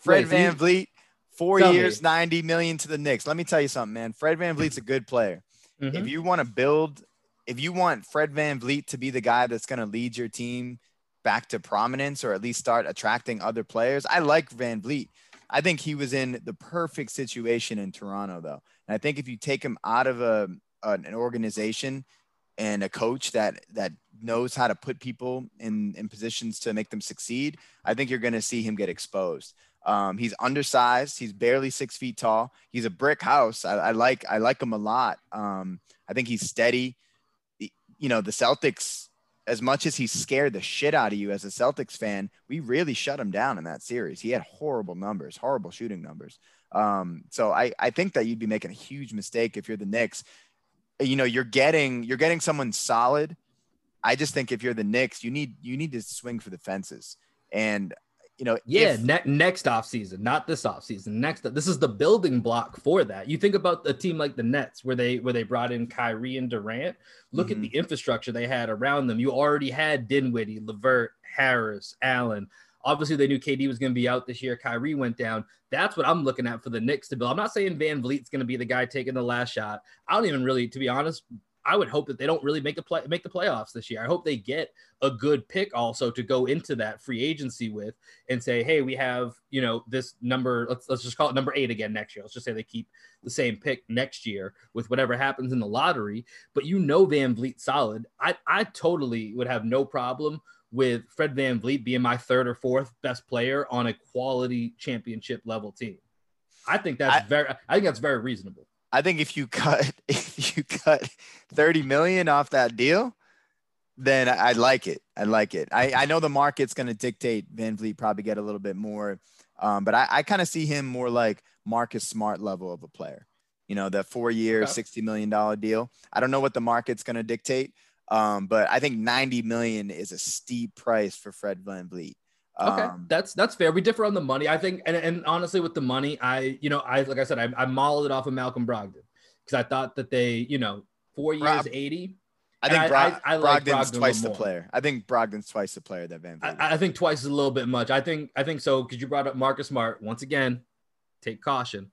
Speaker 1: Fred
Speaker 2: Wait, so you-
Speaker 1: VanVleet, four years,
Speaker 2: me.
Speaker 1: 90 million to the Knicks. Let me tell you something, man. Fred Van VanVleet's a good player.
Speaker 2: Mhm.
Speaker 1: If you want to build, if you want Fred VanVleet to be the guy that's going to lead your team back to prominence or at least start attracting other players, I like VanVleet. I think he was in the perfect situation in Toronto, though. And I think if you take him out of a, an an organization and a coach that that knows how to put people in, in positions to make them succeed, I think you're going to see him get exposed. Um, he's undersized. He's barely six feet tall. He's a brick house. I, I like I like him a lot. Um, I think he's steady. You know, the Celtics, as much as he scared the shit out of you as a Celtics fan, we really shut him down in that series. He had horrible numbers, horrible shooting numbers. Um, so I, I think that you'd be making a huge mistake if you're the Knicks. You know, you're getting you're getting someone solid. I just think if you're the Knicks, you need you need to swing for the fences. And you know,
Speaker 2: Yeah,
Speaker 1: if-
Speaker 2: ne- next offseason, not this offseason. Next, this is the building block for that. You think about a team like the Nets, where they where they brought in Kyrie and Durant. Look at
Speaker 1: Mhm.
Speaker 2: the infrastructure they had around them. You already had Dinwiddie, Levert, Harris, Allen. Obviously, they knew KD was going to be out this year. Kyrie went down. That's what I'm looking at for the Knicks to build. I'm not saying VanVleet's going to be the guy taking the last shot. I don't even really, to be honest, I would hope that they don't really make a play make the playoffs this year. I hope they get a good pick also to go into that free agency with and say, hey, we have, you know, this number, let's let's just call it number eight again next year. Let's just say they keep the same pick next year with whatever happens in the lottery. But you know VanVleet solid. I I totally would have no problem with Fred VanVleet being my third or fourth best player on a quality championship level team. I think that's
Speaker 1: I-
Speaker 2: very I think that's very reasonable.
Speaker 1: I think if you cut [laughs] if you cut 30 million off that deal, then I, I like it. I like it. I, I know the market's going to dictate VanVleet probably get a little bit more, um, but I, I kind of see him more like Marcus Smart level of a player. You know, the four year,
Speaker 2: Okay.
Speaker 1: $60 million deal. I don't know what the market's going to dictate, um, but I think 90 million is a steep price for Fred VanVleet.
Speaker 2: Okay,
Speaker 1: Um,
Speaker 2: that's that's fair. We differ on the money. I think, and, and honestly, with the money, I you know, I like I said, I, I modeled it off of Malcolm Brogdon because I thought that they, you know, four years,
Speaker 1: Rob-
Speaker 2: eighty.
Speaker 1: I think
Speaker 2: I-
Speaker 1: Brog-
Speaker 2: I- I like
Speaker 1: Brogdon's
Speaker 2: Brogdon
Speaker 1: twice the player. I think Brogdon's twice the player that Van
Speaker 2: I, I think twice is a little bit much. I think I think so because you brought up Marcus Smart once again. Take caution.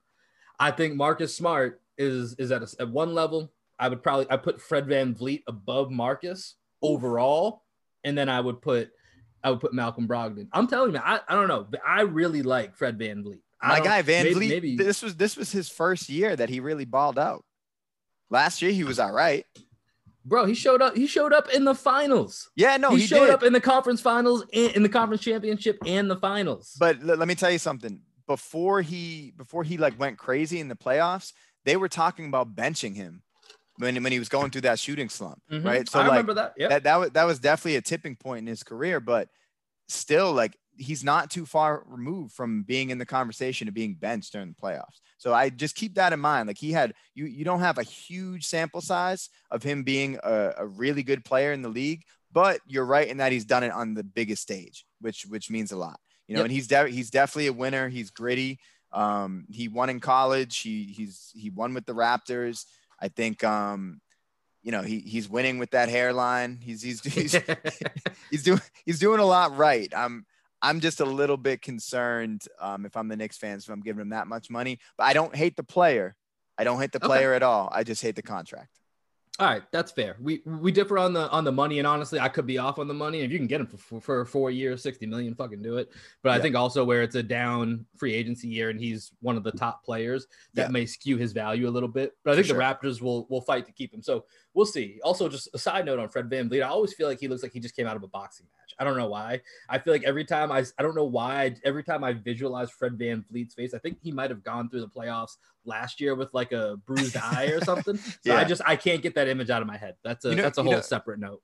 Speaker 2: I think Marcus Smart is is at, a, at one level. I would probably I put Fred VanVleet above Marcus overall, and then I would put I would put Malcolm Brogdon. I'm telling you, I, I don't know. but I really like Fred VanVleet.
Speaker 1: My guy Van
Speaker 2: maybe-
Speaker 1: Vliet.
Speaker 2: maybe-
Speaker 1: This was this was his first year that he really balled out. Last year he was all right.
Speaker 2: bro, he showed up. He showed up in the finals.
Speaker 1: Yeah, no,
Speaker 2: he,
Speaker 1: he,
Speaker 2: showed
Speaker 1: did.
Speaker 2: up in the conference finals, and in the conference championship, and the finals.
Speaker 1: But l- let me tell you something. Before he before he like went crazy in the playoffs, they were talking about benching him when when he was going through that shooting slump,
Speaker 2: Mhm.
Speaker 1: right? So
Speaker 2: I
Speaker 1: like
Speaker 2: remember that. Yeah.
Speaker 1: that that was that was definitely a tipping point in his career, but still like he's not too far removed from being in the conversation of being benched during the playoffs. So I just keep that in mind. Like he had you you don't have a huge sample size of him being a, a really good player in the league, but you're right in that he's done it on the biggest stage, which which means a lot. You know,
Speaker 2: Yep.
Speaker 1: and he's de- he's definitely a winner. He's gritty. Um, he won in college. He he's he won with the Raptors. I think um, you know, he he's winning with that hairline. He's he's [laughs] he's he's doing he's doing a lot right. I'm I'm just a little bit concerned um, if I'm the Knicks fans if I'm giving him that much money. But I don't hate the player. I don't hate the
Speaker 2: Okay.
Speaker 1: player at all. I just hate the contract.
Speaker 2: All right, that's fair. We we differ on the on the money, and honestly, I could be off on the money. If you can get him for for, four years, sixty million, fucking do it. But I
Speaker 1: Yeah.
Speaker 2: think also where it's a down free agency year, and he's one of the top players, that
Speaker 1: Yeah.
Speaker 2: may skew his value a little bit. But I think
Speaker 1: For
Speaker 2: the Raptors will will fight to keep him. So we'll see. Also, just a side note on Fred VanVleet, I always feel like he looks like he just came out of a boxing match. I don't know why. I feel like every time I I don't know why. Every time I visualize Fred VanVleet's face, I think he might have gone through the playoffs last year with like a bruised eye or something. [laughs] So
Speaker 1: Yeah.
Speaker 2: I just I can't get that image out of my head. That's a
Speaker 1: You know-
Speaker 2: that's a whole
Speaker 1: know-
Speaker 2: separate note.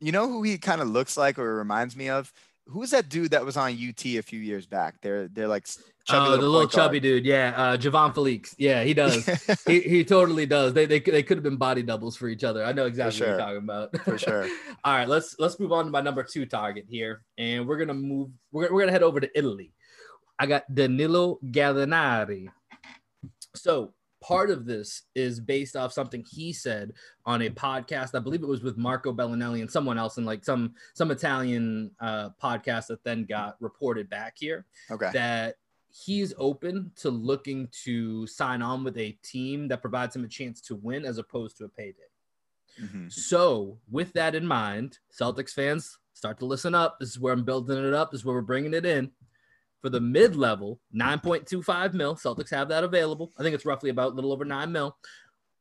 Speaker 1: You know who he kind of looks like or reminds me of? Who's that dude that was on UT a few years back? They're they're like chubby
Speaker 2: Oh,
Speaker 1: little
Speaker 2: the little chubby
Speaker 1: guard.
Speaker 2: dude, yeah, uh, Javan Felix, yeah, he does. [laughs] he, he totally does. They, they they could have been body doubles for each other. I know exactly what you're talking about.
Speaker 1: For sure. [laughs]
Speaker 2: All right, let's let's move on to my number two target here, and we're gonna move. We're, we're gonna head over to Italy. I got Danilo Gallinari. So part of this is based off something he said on a podcast. I believe it was with Marco Belinelli and someone else, and like some some Italian uh, podcast that then got reported back here
Speaker 1: Okay.
Speaker 2: that he's open to looking to sign on with a team that provides him a chance to win as opposed to a payday.
Speaker 1: Mhm.
Speaker 2: So, with that in mind, Celtics fans start to listen up. This is where I'm building it up. This is where we're bringing it in. For the mid level, 9.25 mil, Celtics have that available. I think it's roughly about a little over 9 mil.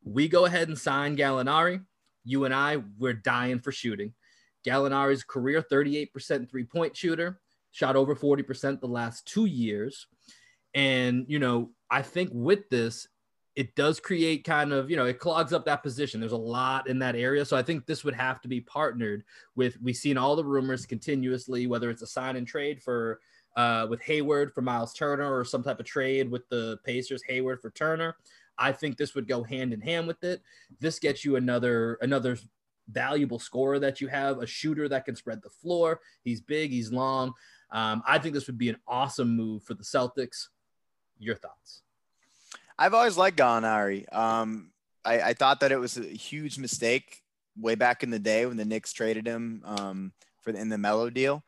Speaker 2: We go ahead and sign Gallinari. You and I, we're dying for shooting. Gallinari's career 38% three point shooter, shot over 40% the last two years. And, you know, I think with this, it does create kind of, you know, it clogs up that position. There's a lot in that area. So I think this would have to be partnered with, we've seen all the rumors continuously, whether it's a sign and trade for, uh, with Hayward for Miles Turner or some type of trade with the Pacers, Hayward for Turner. I think this would go hand in hand with it. This gets you another, another valuable scorer that you have, a shooter that can spread the floor. He's big, he's long. Um, I think this would be an awesome move for the Celtics. Your thoughts?
Speaker 1: I've always liked Gallinari. Um, I, I thought that it was a huge mistake way back in the day when the Knicks traded him um, for the, in the Melo deal.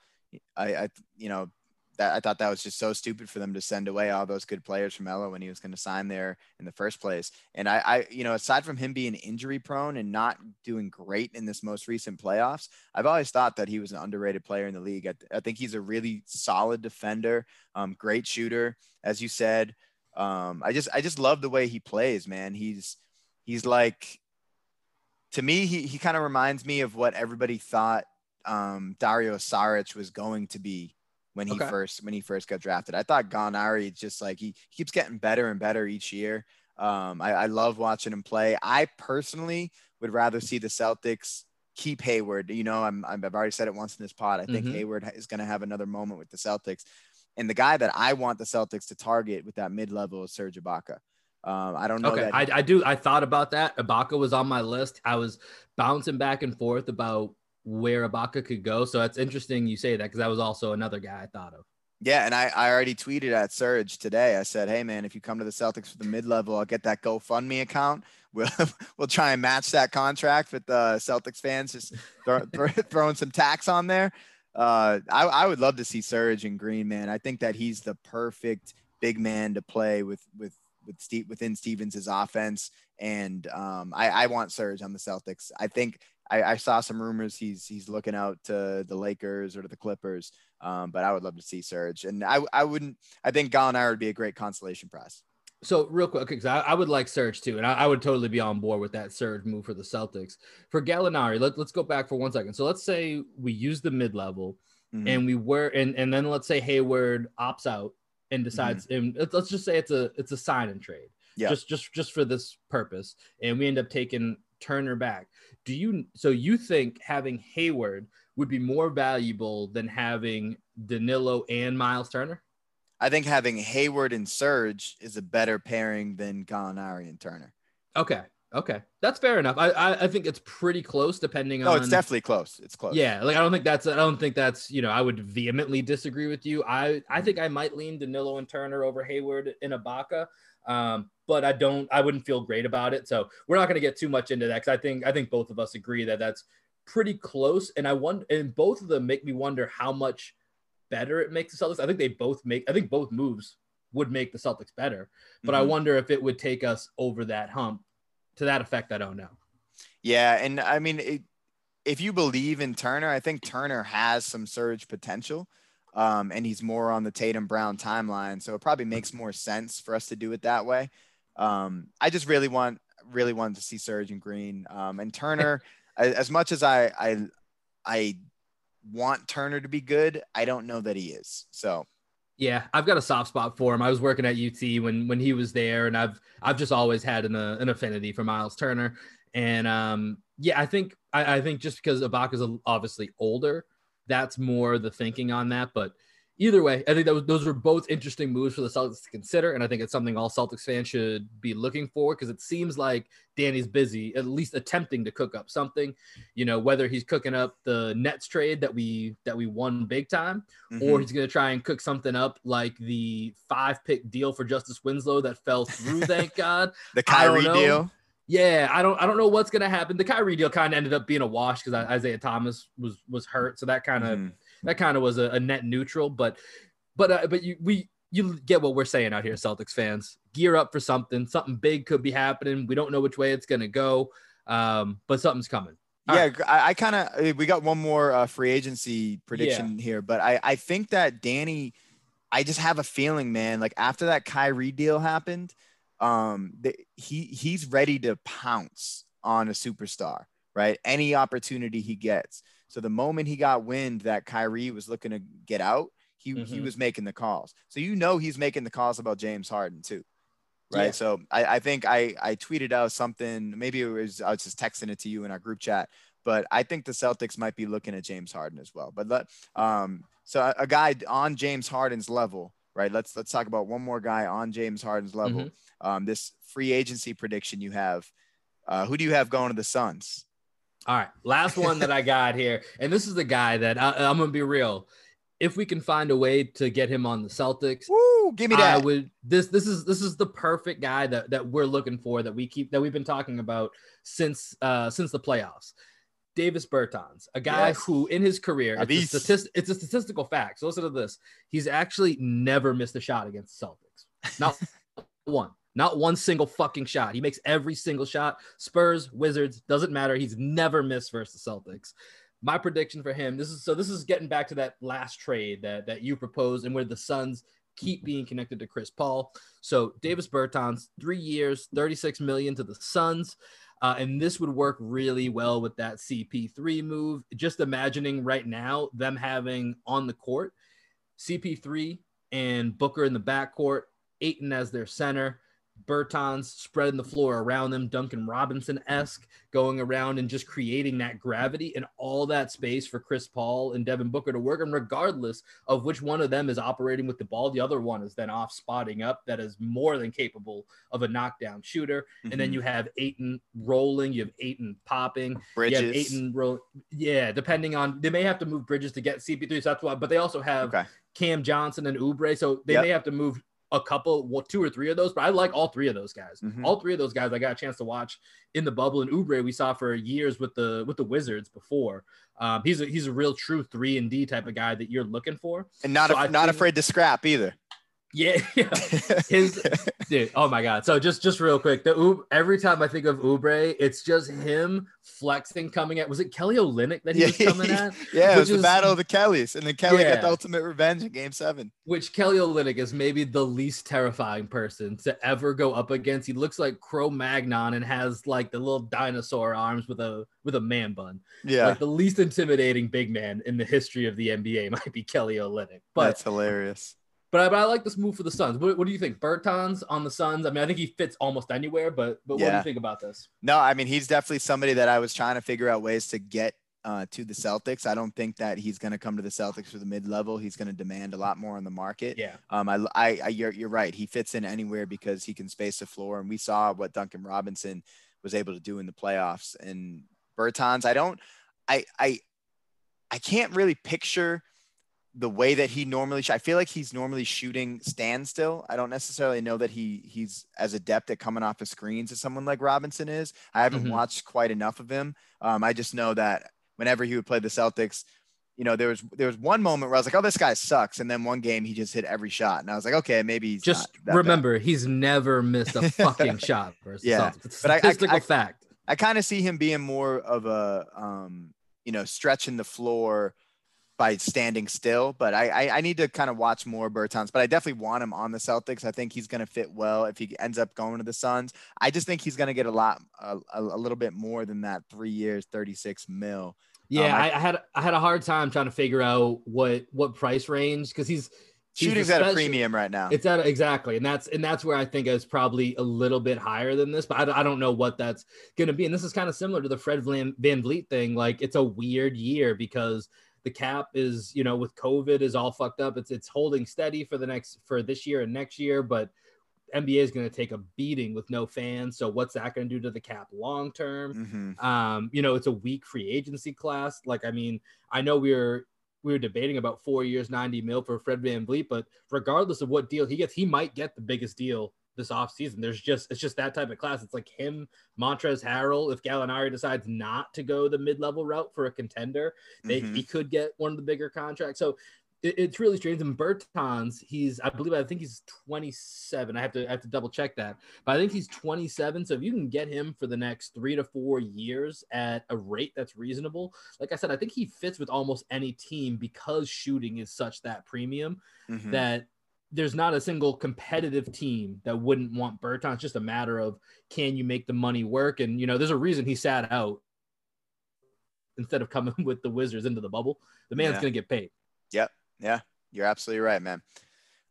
Speaker 1: I, I, you know, that I thought that was just so stupid for them to send away all those good players from Melo when he was going to sign there in the first place. And I, I, you know, aside from him being injury prone and not doing great in this most recent playoffs, I've always thought that he was an underrated player in the league. I, I think he's a really solid defender, um, great shooter, as you said. Um, I just I just love the way he plays, man. He's he's like to me, he he kind of reminds me of what everybody thought um, Dario Saric was going to be when he
Speaker 2: Okay.
Speaker 1: first when he first got drafted. I thought Gallinari just like he, he keeps getting better and better each year. Um, I, I love watching him play. I personally would rather see the Celtics keep Hayward. You know, I'm, I'm I've already said it once in this pod. I think
Speaker 2: Mhm.
Speaker 1: Hayward is going to have another moment with the Celtics. And the guy that I want the Celtics to target with that mid level is Serge Ibaka. Um, I don't know
Speaker 2: Okay, I, I do. I thought about that. Ibaka was on my list. I was bouncing back and forth about where Ibaka could go. So that's interesting you say that because that was also another guy I thought of.
Speaker 1: Yeah, and I, I already tweeted at Serge today. I said, "Hey man, if you come to the Celtics for the mid level, I'll get that GoFundMe account. We'll [laughs] we'll try and match that contract with the Celtics fans, just throw, [laughs] throw, throwing some tax on there. Uh, I, I would love to see Serge and Green, man. I think that he's the perfect big man to play with with with Steve within Stevens' offense, and um, I, I want Serge on the Celtics. I think I, I, saw some rumors he's he's looking out to the Lakers or to the Clippers, um, but I would love to see Serge, and I I wouldn't. I think Gallinari would be a great consolation prize.
Speaker 2: So real quick, because I, I, would like Serge too, and I, I, would totally be on board with that Serge move for the Celtics. For Gallinari, let, let's go back for one second. So let's say we use the mid level, mm-hmm. and we were, and and then let's say Hayward opts out and mm-hmm. decides, mm-hmm. and let's just say it's a it's a sign and trade, yeah. just just just for this purpose, and we end up taking Turner back. Do you so you think having Hayward would be more valuable than having Danilo and Miles Turner?
Speaker 1: I think having Hayward and Serge is a better pairing than Gallinari and Turner.
Speaker 2: Okay. Okay. That's fair enough. I, I, I think it's pretty close depending on
Speaker 1: Oh, it's definitely close. It's close.
Speaker 2: Yeah. Like I don't think that's I don't think that's you know, I would vehemently disagree with you. I I think I might lean Danilo and Turner over Hayward in Ibaka. Um, but I don't I wouldn't feel great about it. So we're not gonna get too much into that because I think I think both of us agree that that's pretty close. And I wonder and both of them make me wonder how much better it makes the Celtics. I think they both make. I think both moves would make the Celtics better, but mm-hmm. I wonder if it would take us over that hump. To that effect, I don't know.
Speaker 1: Yeah, and I mean, it, if you believe in Turner, I think Turner has some surge potential. Um, and he's more on the Tatum Brown timeline. So it probably makes more sense for us to do it that way. Um, I just really want, really wanted to see Serge and Green. Um, and [laughs] Turner, as much as I, I, I want Turner to be good. I don't know that he is. So
Speaker 2: yeah, I've got a soft spot for him. I was working at UT when when he was there, and I've I've just always had an uh, an affinity for Miles Turner. And um, yeah, I think I, I think just because Ibaka's obviously older, that's more the thinking on that. But either way, I think that was, those were both interesting moves for the Celtics to consider, and I think it's something all Celtics fans should be looking for because it seems like Danny's busy, at least attempting to cook up something. You know, whether he's cooking up the Nets trade that we that we won big time, mm-hmm. or he's going to try and cook something up like the five pick deal for Justice Winslow that fell through. [laughs] thank God,
Speaker 1: the Kyrie deal.
Speaker 2: Yeah, I don't I don't know what's gonna happen. The Kyrie deal kind of ended up being a wash because Isaiah Thomas was was hurt, so that kind of mm that kind of was a, a, net neutral. But but uh, but you we you get what we're saying out here, Celtics fans. Gear up for something. Something big could be happening. We don't know which way it's gonna go, um, but something's coming.
Speaker 1: All yeah, right. I, I kind of uh, we got one more uh, free agency prediction yeah. here, but I I think that Danny, I just have a feeling, man. Like after that Kyrie deal happened, um, the, he he's ready to pounce on a superstar, right? Any opportunity he gets. So the moment he got wind that Kyrie was looking to get out, he mm-hmm. he was making the calls. So you know he's making the calls about James Harden too. Right. Yeah. So I, I think I, I tweeted out something, maybe it was I was just texting it to you in our group chat, but I think the Celtics might be looking at James Harden as well. But let um so a, a guy on James Harden's level, right? Let's let's talk about one more guy on James Harden's level. Mm-hmm. Um, this free agency prediction you have. Uh, who do you have going to the Suns?
Speaker 2: All right, last one that I [laughs] got here, and this is the guy that I, am gonna be real. If we can find a way to get him on the Celtics,
Speaker 1: Woo, give me that.
Speaker 2: I would. This this is this is the perfect guy that that we're looking for that we keep that we've been talking about since uh since the playoffs. Davis Bertans, a guy yes. who in his career, it's a, statist- it's a statistical fact. So listen to this. He's actually never missed a shot against the Celtics. Not [laughs] one. Not one single fucking shot. He makes every single shot. Spurs, Wizards, doesn't matter. He's never missed versus the Celtics. My prediction for him, this is so this is getting back to that last trade that, that you proposed and where the Suns keep being connected to Chris Paul. So Davis Bertans, three years, 36 million to the Suns. Uh, and this would work really well with that CP3 move. Just imagining right now them having on the court CP3 and Booker in the backcourt, Ayton as their center, Bertans spreading the floor around them, Duncan Robinson esque, going around and just creating that gravity and all that space for Chris Paul and Devin Booker to work. And regardless of which one of them is operating with the ball, the other one is then off spotting up that is more than capable of a knockdown shooter. Mm-hmm. And then mm-hmm. you have Ayton rolling, you have Ayton popping,
Speaker 1: Bridges.
Speaker 2: you have Ayton roll. Yeah, depending on they may have to move Bridges to get CP3. So that's why, but they also have. Okay Cam Johnson and Oubre. So they
Speaker 1: Yep.
Speaker 2: may have to move a couple, well, two or three of those, but I like all three of those guys.
Speaker 1: Mhm.
Speaker 2: All three of those guys I got a chance to watch in the bubble. And Oubre we saw for years with the with the Wizards before. Um, he's a he's a real true three and D type of guy that you're looking for.
Speaker 1: and not
Speaker 2: So I
Speaker 1: not
Speaker 2: think-
Speaker 1: afraid to scrap either.
Speaker 2: Yeah, [laughs] yeah. His dude, oh my god. So just just real quick, the every time I think of Oubre, it's just him flexing coming at was it Kelly Olynyk that he
Speaker 1: Yeah.
Speaker 2: was coming at? [laughs]
Speaker 1: yeah, it was the battle of the Kellys, and then Kelly got the ultimate revenge in Game Seven.
Speaker 2: Which Kelly Olynyk is maybe the least terrifying person to ever go up against. He looks like Cro Magnon and has like the little dinosaur arms with a with a man bun.
Speaker 1: Yeah,
Speaker 2: Like the least intimidating big man in the history of the NBA might be Kelly Olynyk. But
Speaker 1: that's hilarious.
Speaker 2: But I, but I like this move for the Suns. What, what do you think? Bertans on the Suns. I mean, I think he fits almost anywhere. But but what do you think about this?
Speaker 1: No, I mean he's definitely somebody that I was trying to figure out ways to get uh, to the Celtics. I don't think that he's going to come to the Celtics for the mid level. He's going to demand a lot more on the market.
Speaker 2: Yeah,
Speaker 1: Um, I, I, I you're, you're right. He fits in anywhere because he can space the floor, and we saw what Duncan Robinson was able to do in the playoffs. And Bertans, I don't, I, I, I can't really picture the way that he normally. Sh- I feel like he's normally shooting standstill. I don't necessarily know that he he's as adept at coming off of screens as someone like Robinson is. I haven't
Speaker 2: Mhm.
Speaker 1: watched quite enough of him. Um, I just know that whenever he would play the Celtics, you know, there was there was one moment where I was like, "Oh, this guy sucks," and then one game he just hit every shot, and I was like, "Okay, maybe he's
Speaker 2: just
Speaker 1: that bad."
Speaker 2: remember he's never missed a [laughs] fucking shot versus
Speaker 1: Yeah,
Speaker 2: Celtics. It's a
Speaker 1: but I- I-
Speaker 2: statistical
Speaker 1: I-
Speaker 2: fact.
Speaker 1: I kind of see him being more of a, um, you know, stretching the floor by standing still. But I, I, I need to kind of watch more Bertans. But I definitely want him on the Celtics. I think he's going to fit well if he ends up going to the Suns. I just think he's going to get a lot, a, a, a little bit more than that three years, thirty six mil.
Speaker 2: Yeah,
Speaker 1: Um, I-
Speaker 2: I, had I had a hard time trying to figure out what what price range because he's
Speaker 1: Shooting's at a premium right now.
Speaker 2: It's at exactly, and that's and that's where I think is probably a little bit higher than this, but I, I don't know what that's going to be. And this is kind of similar to the Fred VanVleet thing. Like it's a weird year because the cap is, you know, with COVID is all fucked up. It's it's holding steady for the next for this year and next year, but NBA is going to take a beating with no fans. So what's that going to do to the cap long term?
Speaker 1: Mhm.
Speaker 2: Um, you know, it's a weak free agency class. Like, I mean, I know we're we were debating about four years, 90 mil for Fred VanVleet, but regardless of what deal he gets, he might get the biggest deal this offseason. There's just it's just that type of class. It's like him, Montrez Harrell. If Gallinari decides not to go the mid-level route for a contender, they,
Speaker 1: Mhm.
Speaker 2: he could get one of the bigger contracts. So it, it's really strange. And Bertans, he's I believe I think he's 27. I have to I have to double check that, but I think he's 27. So if you can get him for the next three to four years at a rate that's reasonable, like I said, I think he fits with almost any team because shooting is such that premium
Speaker 1: Mhm.
Speaker 2: that there's not a single competitive team that wouldn't want Burton. It's just a matter of can you make the money work? And you know, there's a reason he sat out instead of coming [laughs] with the Wizards into the bubble. The man's
Speaker 1: Yeah.
Speaker 2: gonna get paid. Yep.
Speaker 1: Yeah, you're absolutely right, man.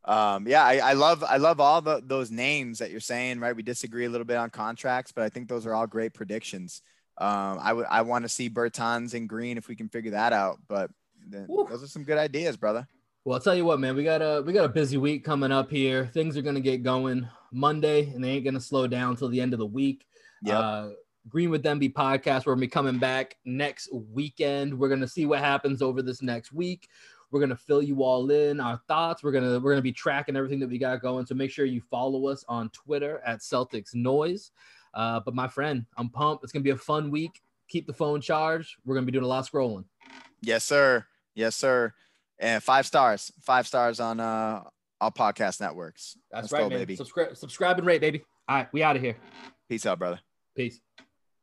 Speaker 1: Um, yeah, I, I love I love all the, those names that you're saying. Right, we disagree a little bit on contracts, but I think those are all great predictions. Um, I would I want to see Bertans and Green if we can figure that out. But the, those are some good ideas, brother.
Speaker 2: Well, I'll tell you what, man, we got a we got a busy week coming up here. Things are gonna get going Monday, and they ain't gonna slow down until the end of the week.
Speaker 1: Yep.
Speaker 2: Uh, Green with Them be podcast. We're gonna be coming back next weekend. We're gonna see what happens over this next week. We're gonna fill you all in our thoughts. We're gonna we're gonna be tracking everything that we got going. So make sure you follow us on Twitter at Celtics Noise. Uh, but my friend, I'm pumped. It's gonna be a fun week. Keep the phone charged. We're gonna be doing a lot of scrolling.
Speaker 1: Yes, sir. Yes, sir. And five stars, five stars on uh all podcast networks.
Speaker 2: That's
Speaker 1: Let's
Speaker 2: right,
Speaker 1: go,
Speaker 2: man.
Speaker 1: baby.
Speaker 2: Subscribe, subscribe and rate, baby. All right, we out of here.
Speaker 1: Peace out, brother.
Speaker 2: Peace.